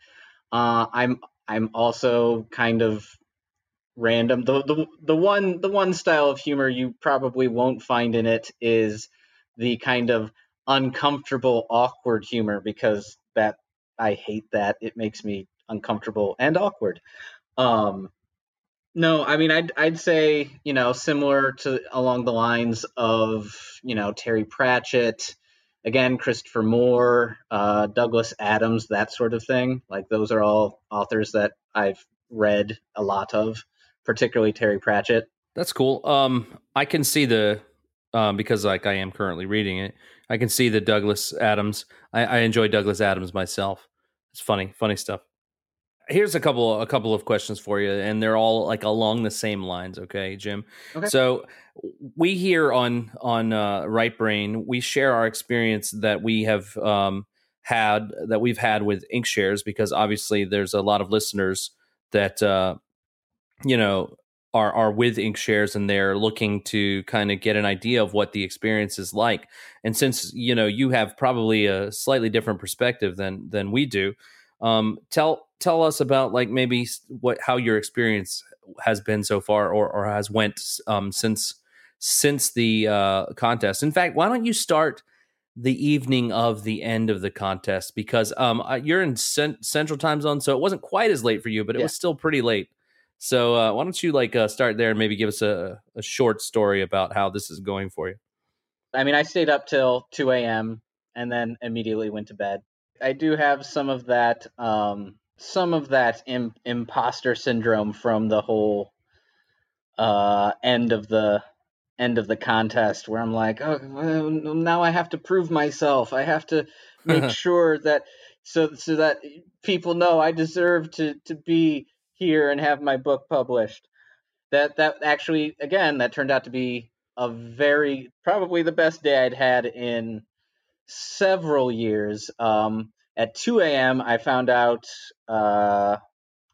Uh, I'm I'm also kind of random. The the the one the one style of humor you probably won't find in it is the kind of uncomfortable awkward humor because that I hate that. It makes me uncomfortable and awkward. Um, no, I mean, I'd I'd say you know similar to along the lines of you know Terry Pratchett, again Christopher Moore, uh, Douglas Adams, that sort of thing. Like those are all authors that I've read a lot of, particularly Terry Pratchett. That's cool. Um, I can see the um, because like I am currently reading it. I can see the Douglas Adams. I, I enjoy Douglas Adams myself. It's funny, funny stuff here's a couple a couple of questions for you and they're all like along the same lines okay jim okay. so we here on on uh, right brain we share our experience that we have um, had that we've had with inkshares because obviously there's a lot of listeners that uh, you know are are with inkshares and they're looking to kind of get an idea of what the experience is like and since you know you have probably a slightly different perspective than than we do um, tell tell us about like maybe what how your experience has been so far or or has went um, since since the uh, contest. In fact, why don't you start the evening of the end of the contest because um, you're in cent- central time zone, so it wasn't quite as late for you, but it yeah. was still pretty late. So uh, why don't you like uh, start there and maybe give us a, a short story about how this is going for you? I mean, I stayed up till 2 a.m. and then immediately went to bed. I do have some of that um, some of that Im- imposter syndrome from the whole uh, end of the end of the contest where I'm like, oh, well, now I have to prove myself. I have to make <laughs> sure that so so that people know I deserve to to be here and have my book published. That that actually again that turned out to be a very probably the best day I'd had in several years. Um, at 2 a.m., I found out uh,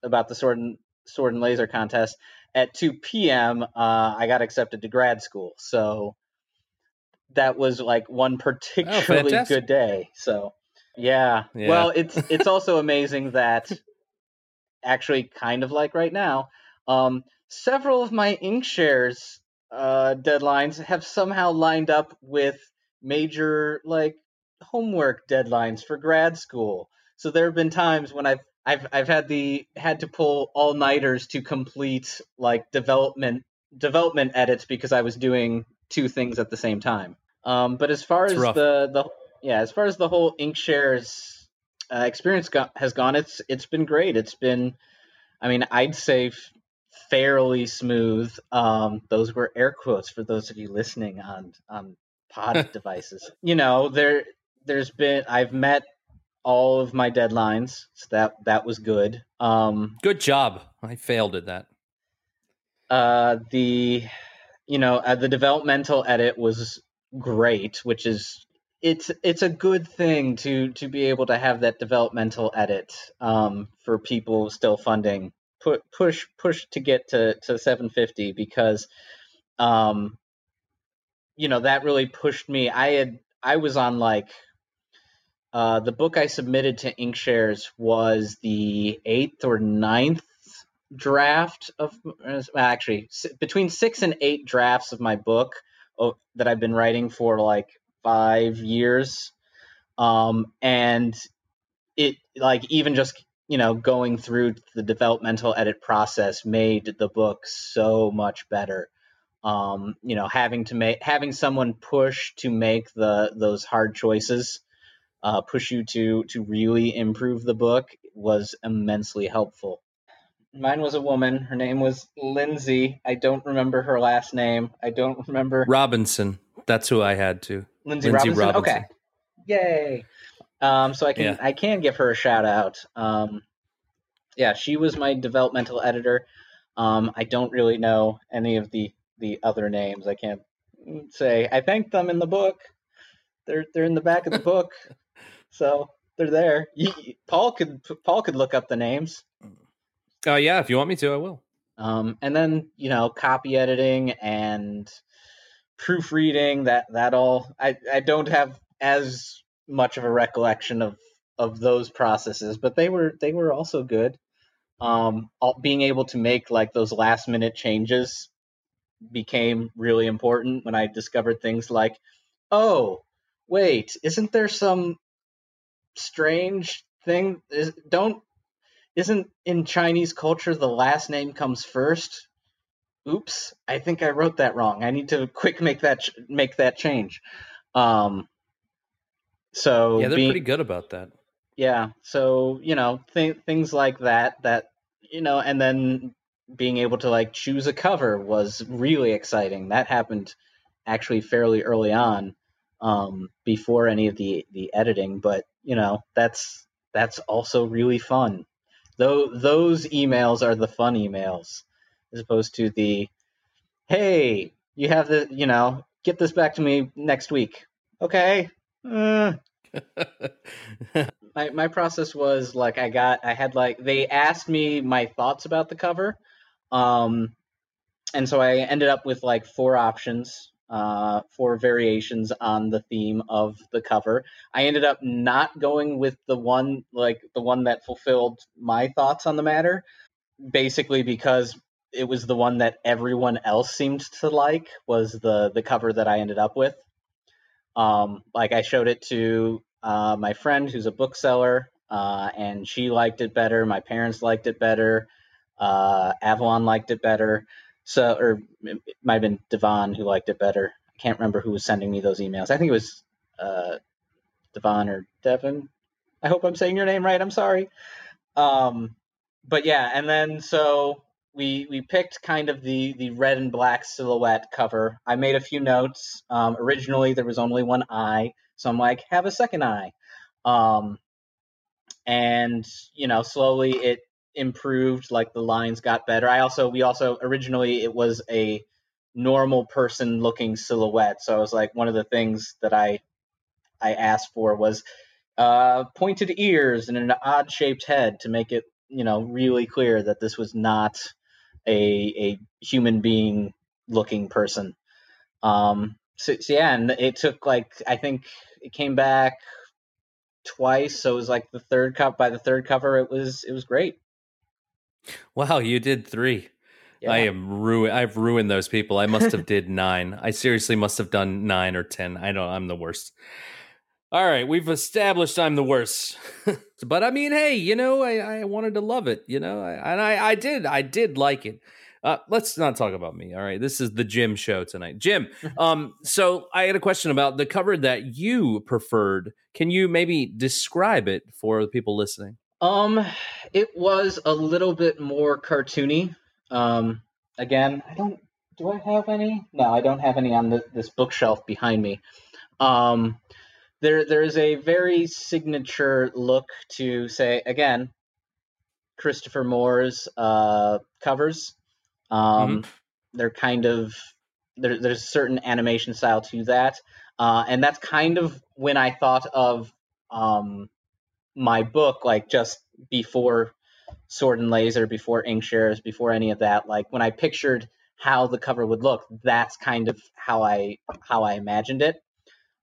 about the sword and sword and laser contest. At 2 p.m., uh, I got accepted to grad school. So that was like one particularly fantastic. good day. So yeah. Yeah. Well, it's it's also amazing that <laughs> actually kind of like right now, um, several of my Inkshares uh, deadlines have somehow lined up with major like homework deadlines for grad school. So there have been times when I've I've I've had the had to pull all nighters to complete like development development edits because I was doing two things at the same time. Um, but as far It's as rough. the the yeah, as far as the whole Inkshares uh, experience go- has gone, it's it's been great. It's been, I mean, I'd say f- fairly smooth. Um, those were air quotes for those of you listening on on pod <laughs> devices. You know, there there's been I've met all of my deadlines, so that that was good. Um, Good job. I failed at that. uh, the you know uh, the developmental edit was great, which is it's it's a good thing to to be able to have that developmental edit um, for people still funding put push push to get to to 750 because um you know that really pushed me. I had i was on like uh the book i submitted to inkshares was the eighth or ninth draft of uh, actually between six and eight drafts of my book that i've been writing for like five years. Um and it like even just you know going through the developmental edit process made the book so much better. Um you know having to make having someone push to make the those hard choices uh push you to to really improve the book was immensely helpful. Mine was a woman. Her name was lindsay. I don't remember her last name. I don't remember Robinson. That's who I had to. Lindsay, Lindsay Robinson? Robinson. Okay. Yay. Um, so I can Yeah. I can give her a shout out. Um, yeah, she was my developmental editor. Um, I don't really know any of the the other names. I can't say. I thanked them in the book. They're they're in the back of the book, <laughs> so they're there. You, Paul could Paul could look up the names. Oh yeah, if you want me to, I will. Um, and then you know copy editing and proofreading that that all I, I don't have as much of a recollection of of those processes but they were they were also good. Um all, being able to make like those last minute changes became really important when i discovered things like oh wait isn't there some strange thing? Is, don't isn't in chinese culture the last name comes first oops i think i wrote that wrong. I need to quick make that ch- make that change. Um so Yeah, they're being- pretty good about that. yeah so you know th- things like that that you know and then being able to like choose a cover was really exciting. That happened actually fairly early on um before any of the the editing but you know that's that's also really fun. Though those emails are the fun emails as opposed to the hey you have the you know get this back to me next week okay uh, <laughs> my my process was like I got I had like they asked me my thoughts about the cover, um, and so I ended up with like four options, uh, four variations on the theme of the cover. I ended up not going with the one like the one that fulfilled my thoughts on the matter, basically because it was the one that everyone else seemed to like was the the cover that I ended up with. Um, like I showed it to uh, my friend who's a bookseller, uh, and she liked it better. My parents liked it better. Uh, Avalon liked it better. So, or it might have been Devon who liked it better. I can't remember who was sending me those emails. I think it was uh, Devon or Devon. I hope I'm saying your name right. I'm sorry. Um, but yeah, and then so we we picked kind of the the red and black silhouette cover. I made a few notes. Um, originally, there was only one eye, so I'm like, have a second eye. Um, and you know, slowly it improved. Like the lines got better. I also we also originally it was a normal person looking silhouette. So I was like one of the things that I I asked for was uh, pointed ears and an odd shaped head to make it you know really clear that this was not a a human being looking person. Um, so, so yeah, and it took like I think it came back twice, so it was like the third cup. By the third cover, it was it was great. Wow, you did three. Yeah. I am ruined. I've ruined those people. I must have did nine. I seriously must have done nine or ten. I don't. I'm the worst. All right, we've established I'm the worst, <laughs> but I mean, hey, you know, I, I wanted to love it, you know, I, and I, I did, I did like it. Uh, let's not talk about me. All right, this is the Jim show tonight, Jim. <laughs> Um, so I had a question about the cover that you preferred. Can you maybe describe it for the people listening? Um, it was a little bit more cartoony. Um, again, I don't. Do I have any? No, I don't have any on the, this bookshelf behind me. Um, there there is a very signature look to say again Christopher Moore's uh, covers. Um, mm-hmm. They're kind of there, there's a certain animation style to that, uh, and that's kind of when I thought of um, my book, like just before Sword and Laser, before Inkshares, before any of that. Like when I pictured how the cover would look, that's kind of how I how I imagined it.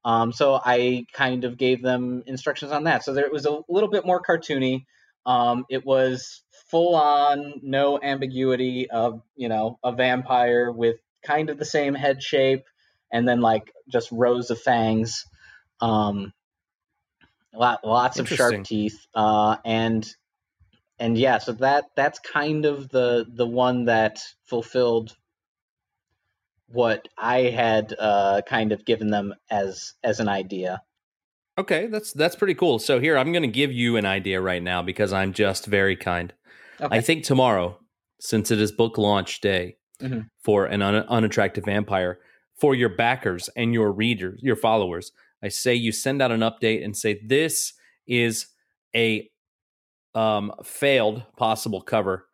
Um, so I kind of gave them instructions on that. So there, it was a little bit more cartoony. Um, it was full on, no ambiguity of you know a vampire with kind of the same head shape, and then like just rows of fangs. Um, lot, lots of sharp teeth, uh, and and yeah, so that that's kind of the the one that fulfilled what I had uh, kind of given them as as an idea. Okay, that's that's pretty cool. So here I'm going to give you an idea right now because I'm just very kind. Okay. I think tomorrow, since it is book launch day mm-hmm. for an un- unattractive vampire, for your backers and your readers, your followers, I say you send out an update and say this is a um, failed possible cover,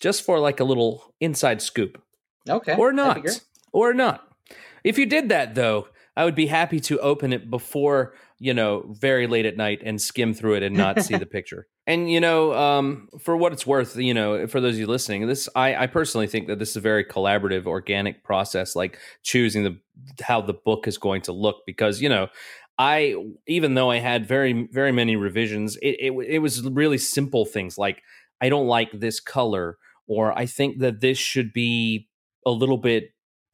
just for like a little inside scoop. Okay, or not or not. If you did that, though, I would be happy to open it before, you know, very late at night and skim through it and not see the <laughs> picture. And, you know, um, for what it's worth, you know, for those of you listening, this, I, I personally think that this is a very collaborative, organic process, like choosing the, how the book is going to look, because, you know, I, even though I had very, very many revisions, it, it, it was really simple things like, I don't like this color, or I think that this should be a little bit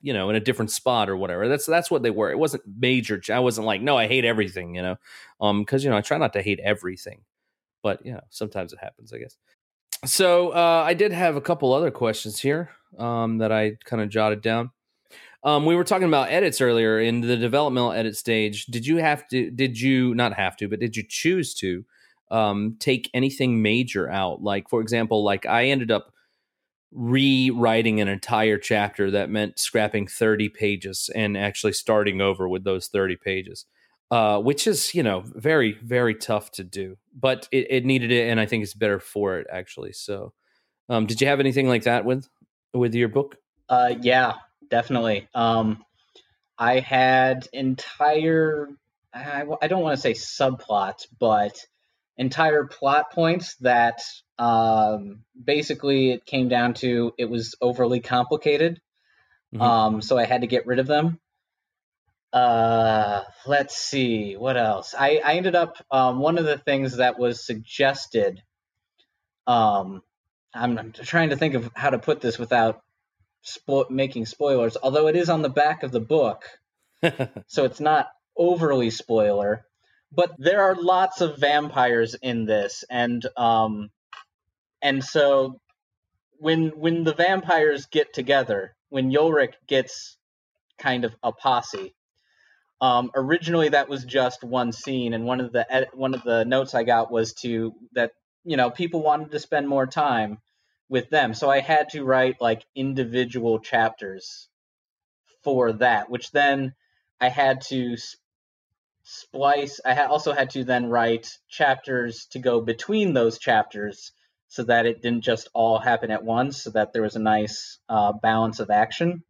you know in a different spot or whatever. That's that's what they were. It wasn't major i wasn't like no i hate everything you know? Um because you know i try not to hate everything but you know sometimes it happens i guess. So uh i did have a couple other questions here um that i kind of jotted down. Um we were talking about edits earlier in the developmental edit stage. Did you have to did you not have to but did you choose to um take anything major out? Like for example like i ended up rewriting an entire chapter that meant scrapping 30 pages and actually starting over with those 30 pages uh, which is you know very very tough to do but it, it, needed it and i think it's better for it actually so um, did you have anything like that with with your book? Uh, yeah definitely um, i had entire I, I don't want to say subplots but entire plot points that um, basically it came down to it was overly complicated. Mm-hmm. Um, so I had to get rid of them. Uh, let's see what else. I, I ended up um, one of the things that was suggested. Um, I'm, I'm trying to think of how to put this without spo- making spoilers. Although it is on the back of the book, <laughs> so it's not overly spoiler but there are lots of vampires in this and um and so when when the vampires get together when Ulrich gets kind of a posse um originally that was just one scene and one of the one of the notes I got was to that you know people wanted to spend more time with them. So I had to write like individual chapters for that which then I had to splice. I also had to then write chapters to go between those chapters so that it didn't just all happen at once, so that there was a nice uh, balance of action.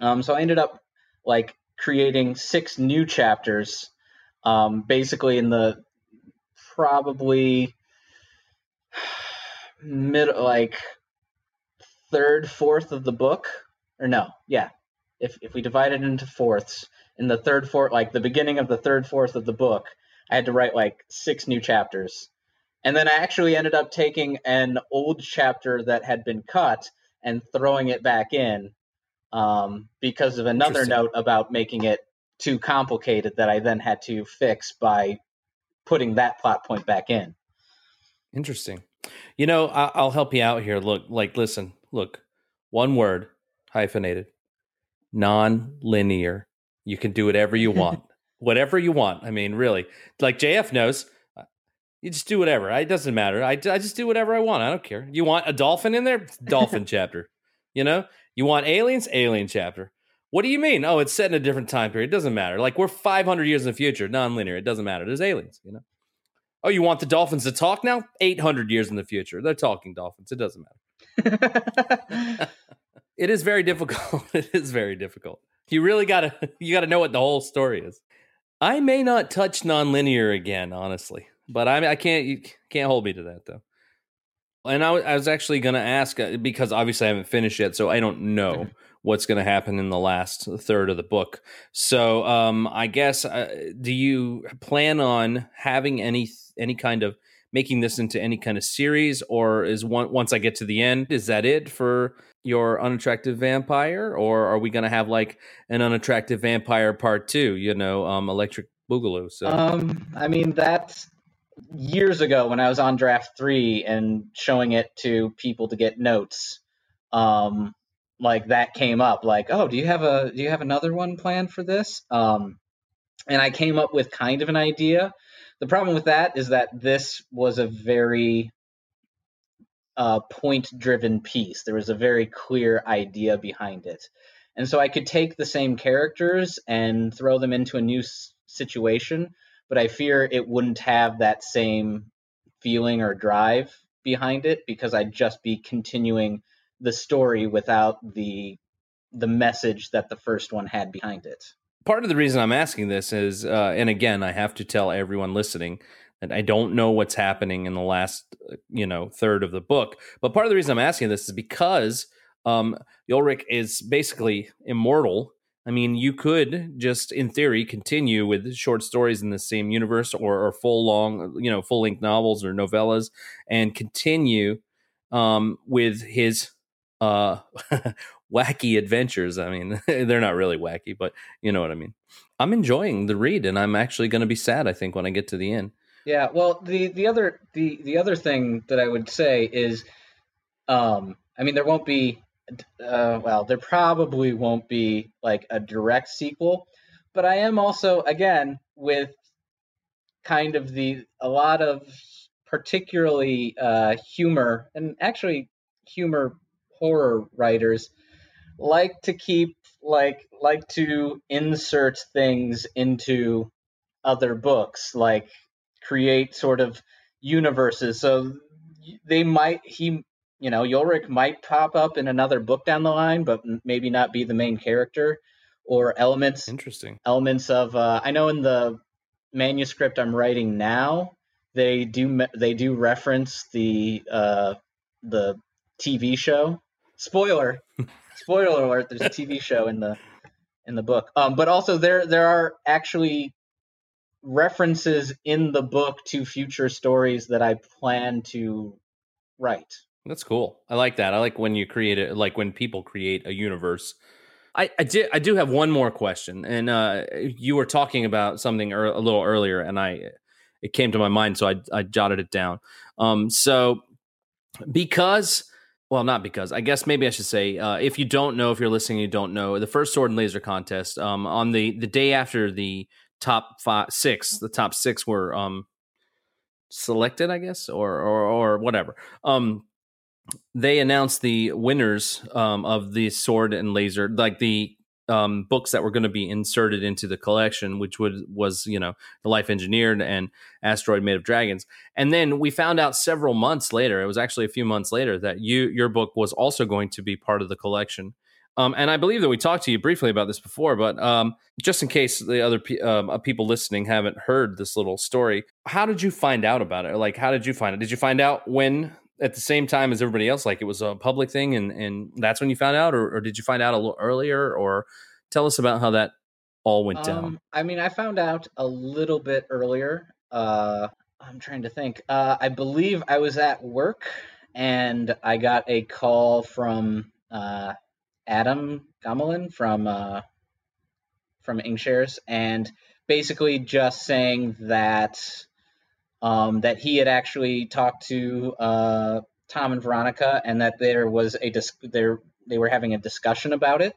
Um, so I ended up like creating six new chapters, um, basically in the probably <sighs> mid like third fourth of the book or no yeah if if we divide it into fourths in the third fourth like the beginning of the third fourth of the book i had to write like six new chapters and then i actually ended up taking an old chapter that had been cut and throwing it back in um, because of another note about making it too complicated that i then had to fix by putting that plot point back in Interesting. You know, I- will help you out here. Look, like, listen, look, one word, hyphenated, non-linear. You can do whatever you <laughs> want, whatever you want. I mean, really, like JF knows, uh, you just do whatever. It doesn't matter. I, I just do whatever I want. I don't care. You want a dolphin in there? <laughs> Dolphin chapter. You know, you want aliens? Alien chapter. What do you mean? Oh, it's set in a different time period. It doesn't matter. Like we're 500 years in the future, non-linear. It doesn't matter. There's aliens. You know. Oh, you want the Dolphins to talk now? 800 years in the future. They're talking Dolphins. It doesn't matter. <laughs> it is very difficult. it is very difficult. <laughs> You really got to <laughs> you got to know what the whole story is. I may not touch nonlinear again, honestly, but I I can't you can't hold me to that though. And I, I was actually going to ask uh, because obviously I haven't finished yet, so I don't know mm-hmm. what's going to happen in the last third of the book. So um, I guess uh, do you plan on having any any kind of making this into any kind of series, or is one once I get to the end, is that it for your unattractive vampire, or are we going to have like an unattractive vampire part two? You know, um, Electric Boogaloo. So, um, I mean that's years ago when I was on draft three and showing it to people to get notes. Um, like that came up, like, oh, do you have a do you have another one planned for this? Um, and I came up with kind of an idea the problem with that is that this was a very uh, point driven piece. There was a very clear idea behind it. And so I could take the same characters and throw them into a new s- situation, but I fear it wouldn't have that same feeling or drive behind it because I'd just be continuing the story without the the message that the first one had behind it part of the reason I'm asking this is, uh, and again, I have to tell everyone listening that I don't know what's happening in the last, uh, you know, third of the book. But part of the reason I'm asking this is because um, Ulrich is basically immortal. I mean, you could just, in theory, continue with short stories in the same universe, or, or full long, you know, full length novels or novellas, and continue um, with his uh, <laughs> wacky adventures. I mean, <laughs> they're not really wacky, but you know what I mean. I'm enjoying the read, and I'm actually going to be sad. I think when I get to the end. Yeah. Well, the the other the the other thing that I would say is, um, I mean, there won't be. Uh, well, there probably won't be like a direct sequel, but I am also again with kind of the a lot of particularly uh, humor and actually humor horror writers like to keep like like to insert things into other books like create sort of universes. So they might he you know Ulrich might pop up in another book down the line but maybe not be the main character or elements interesting. elements of uh, I know in the manuscript I'm writing now they do they do reference the uh the TV show. Spoiler <laughs> spoiler alert there's a tv show in the in the book. Um, but also there there are actually references in the book to future stories that i plan to write. That's cool. I like that. I like when you create it like when people create a universe. I, I did I do have one more question, and uh, you were talking about something er, a little earlier, and I it came to my mind, so I, I jotted it down. Um, so because well, not because I guess maybe I should say uh, if you don't know, if you're listening, you don't know the first sword and laser contest um, on the the day after the top five six, the top six were um, selected, I guess, or or, or whatever. Um, they announced the winners um, of the sword and laser, like the um, books that were going to be inserted into the collection, which would was you know the Life Engineered and Asteroid Made of Dragons. And then we found out several months later, it was actually a few months later, that you your book was also going to be part of the collection. Um, and I believe that we talked to you briefly about this before, but um, just in case the other pe- um, uh, people listening haven't heard this little story, how did you find out about it? Like, how did you find it? Did you find out when at the same time as everybody else, like it was a public thing, and and that's when you found out, or, or did you find out a little earlier? Or tell us about how that all went down. Um, I mean, I found out a little bit earlier. Uh, I'm trying to think. Uh, I believe I was at work and I got a call from uh, Adam Gomolin from uh, from Inkshares, and basically just saying that um, that he had actually talked to uh, Tom and Veronica, and that there was a dis- there they were having a discussion about it.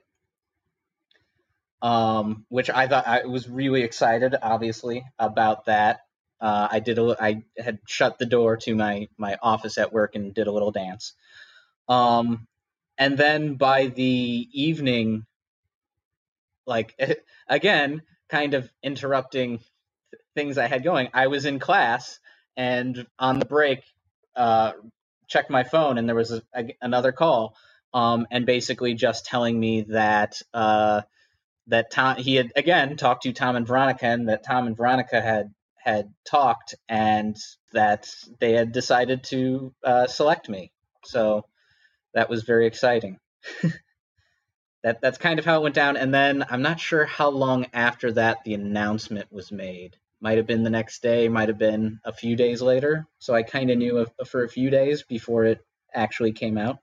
Um, which I thought I was really excited, obviously, about that. Uh, I did a, I had shut the door to my my office at work and did a little dance. Um, and then by the evening, like <laughs> again, kind of interrupting things I had going. I was in class and on the break, uh, checked my phone and there was a, a, another call, um, and basically just telling me that uh, that Tom he had again talked to Tom and Veronica and that Tom and Veronica had had talked and that they had decided to uh, select me. So that was very exciting. <laughs> that that's kind of how it went down. And then I'm not sure how long after that the announcement was made. Might have been the next day, might have been a few days later. So I kind of knew for a few days before it actually came out.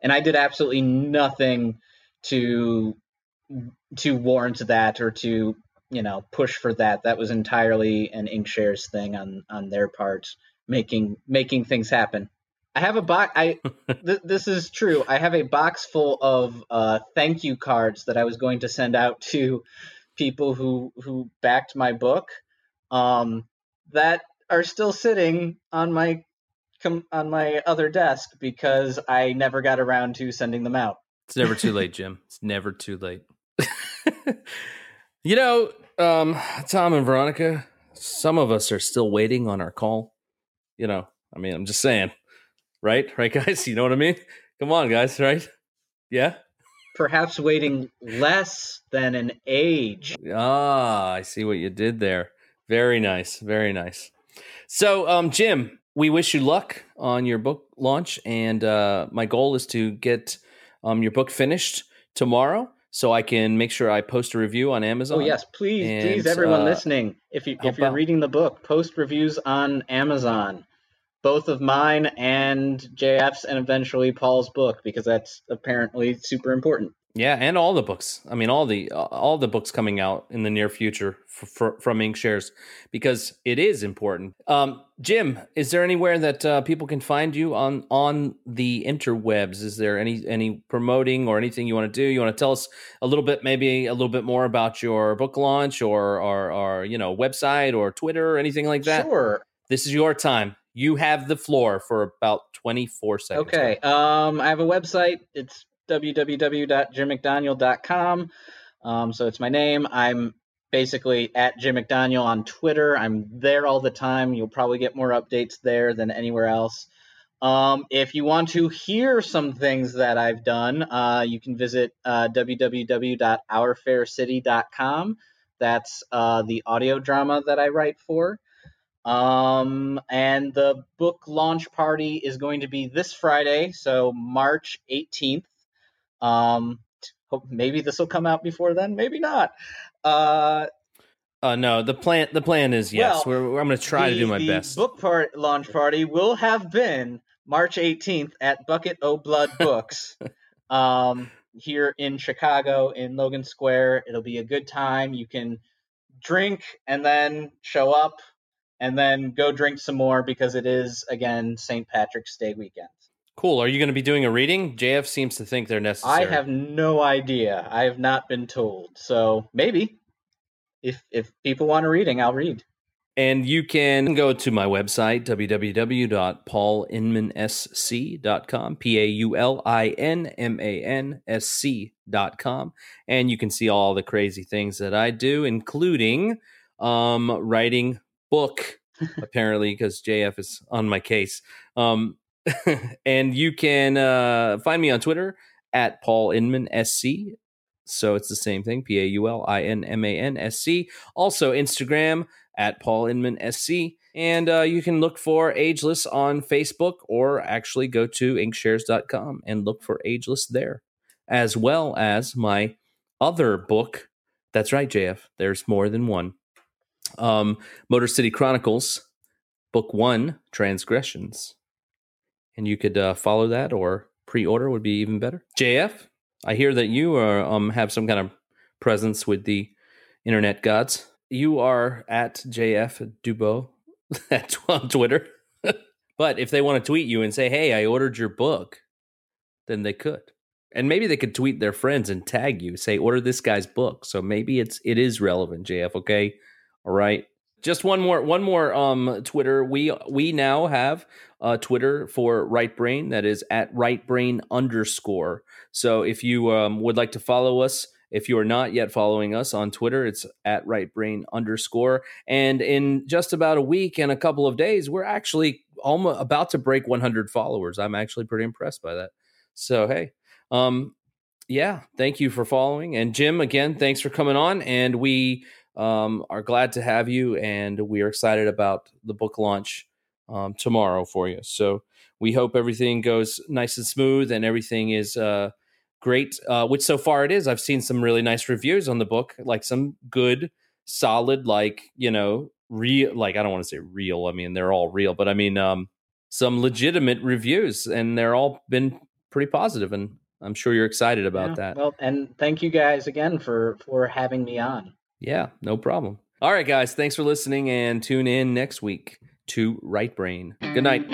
And I did absolutely nothing to to warrant that or to you know push for that. That was entirely an Inkshares thing on on their part, making making things happen. I have a box. I <laughs> th- this is true. I have a box full of uh, thank you cards that I was going to send out to people who who backed my book. Um, that are still sitting on my com- on my other desk because I never got around to sending them out. It's never too late, Jim. <laughs> It's never too late. <laughs> you know, um, Tom and Veronica, some of us are still waiting on our call. You know, I mean, I'm just saying, right? <laughs> Right, guys? You know what I mean? Come on, guys, right? Yeah? Perhaps waiting less than an age. Ah, I see what you did there. Very nice. Very nice. So, um, Jim, we wish you luck on your book launch. And uh, my goal is to get um, your book finished tomorrow so I can make sure I post a review on Amazon. Oh yes, please, And, please, everyone uh, listening, if you if you're out. reading the book, post reviews on Amazon, both of mine and JF's, and eventually Paul's book because that's apparently super important. Yeah, and all the books. I mean, all the all the books coming out in the near future f- f- from Inkshares because it is important. Um, Jim, is there anywhere that uh, people can find you on on the interwebs? Is there any any promoting or anything you want to do? You want to tell us a little bit, maybe a little bit more about your book launch or or, or you know website or Twitter or anything like that? Sure. This is your time. You have the floor for about twenty four seconds. Okay. Um, I have a website. It's www.jimmcdoniel.com. Um, so it's my name. I'm basically at Jim McDoniel on Twitter. I'm there all the time. You'll probably get more updates there than anywhere else. Um, if you want to hear some things that I've done, uh, you can visit uh, www.ourfaircity.com. That's uh, the audio drama that I write for. Um, and the book launch party is going to be this Friday, so March 18th. Um, hope maybe this will come out before then, maybe not. Uh, Uh, no, the plan the plan is yes. Well, we're, we're- I'm going to try to do my the best. Book part launch party will have been March 18th at Bucket O Blood Books, <laughs> um, here in Chicago in Logan Square. It'll be a good time. You can drink and then show up, and then go drink some more because it is again St. Patrick's Day weekend. Cool. Are you going to be doing a reading? JF seems to think they're necessary. I have no idea. I have not been told. So maybe if if people want a reading, I'll read. and you can go to my website, www.paulinmansc.com, P A U L I N M A N S C.com. And you can see all the crazy things that I do, including um, writing book, apparently, because JF is on my case. Um, <laughs> and you can uh, find me on Twitter at Paul Inman SC. So it's the same thing, P A U L I N M A N S C. Also, Instagram at Paul Inman SC. And uh, you can look for Ageless on Facebook or actually go to inkshares.com and look for Ageless there, as well as my other book. That's right, JF. There's more than one. Um, Motor City Chronicles, Book One, Transgressions. And you could uh, follow that or pre order would be even better. JF, I hear that you are, um, have some kind of presence with the internet gods you are at JF Dubeau <laughs> at on Twitter. <laughs> but if they want to tweet you and say, "Hey, I ordered your book," then they could. And maybe they could tweet their friends and tag you, say, "Order this guy's book." So maybe it's it is relevant, JF. Okay, all right. Just one more one more um Twitter. We we now have uh Twitter for Right Brain that is at Right Brain underscore. So if you um would like to follow us if you are not yet following us on Twitter, it's at Right Brain underscore. And in just about a week and a couple of days, we're actually almost about to break 100 followers. I'm actually pretty impressed by that. So, hey, um, yeah, thank you for following. And Jim, again, thanks for coming on. And we um, are glad to have you. And we are excited about the book launch um, tomorrow for you. So, we hope everything goes nice and smooth and everything is. Uh, great, uh, which so far it is. I've seen some really nice reviews on the book, like some good, solid, like you know, real. Like I don't want to say real. I mean, they're all real, but I mean, um, some legitimate reviews, and they're all been pretty positive, and I'm sure you're excited about Yeah, that. Well, and thank you guys again for for having me on. Yeah, no problem. All right, guys, thanks for listening, and tune in next week to Right Brain. Good night.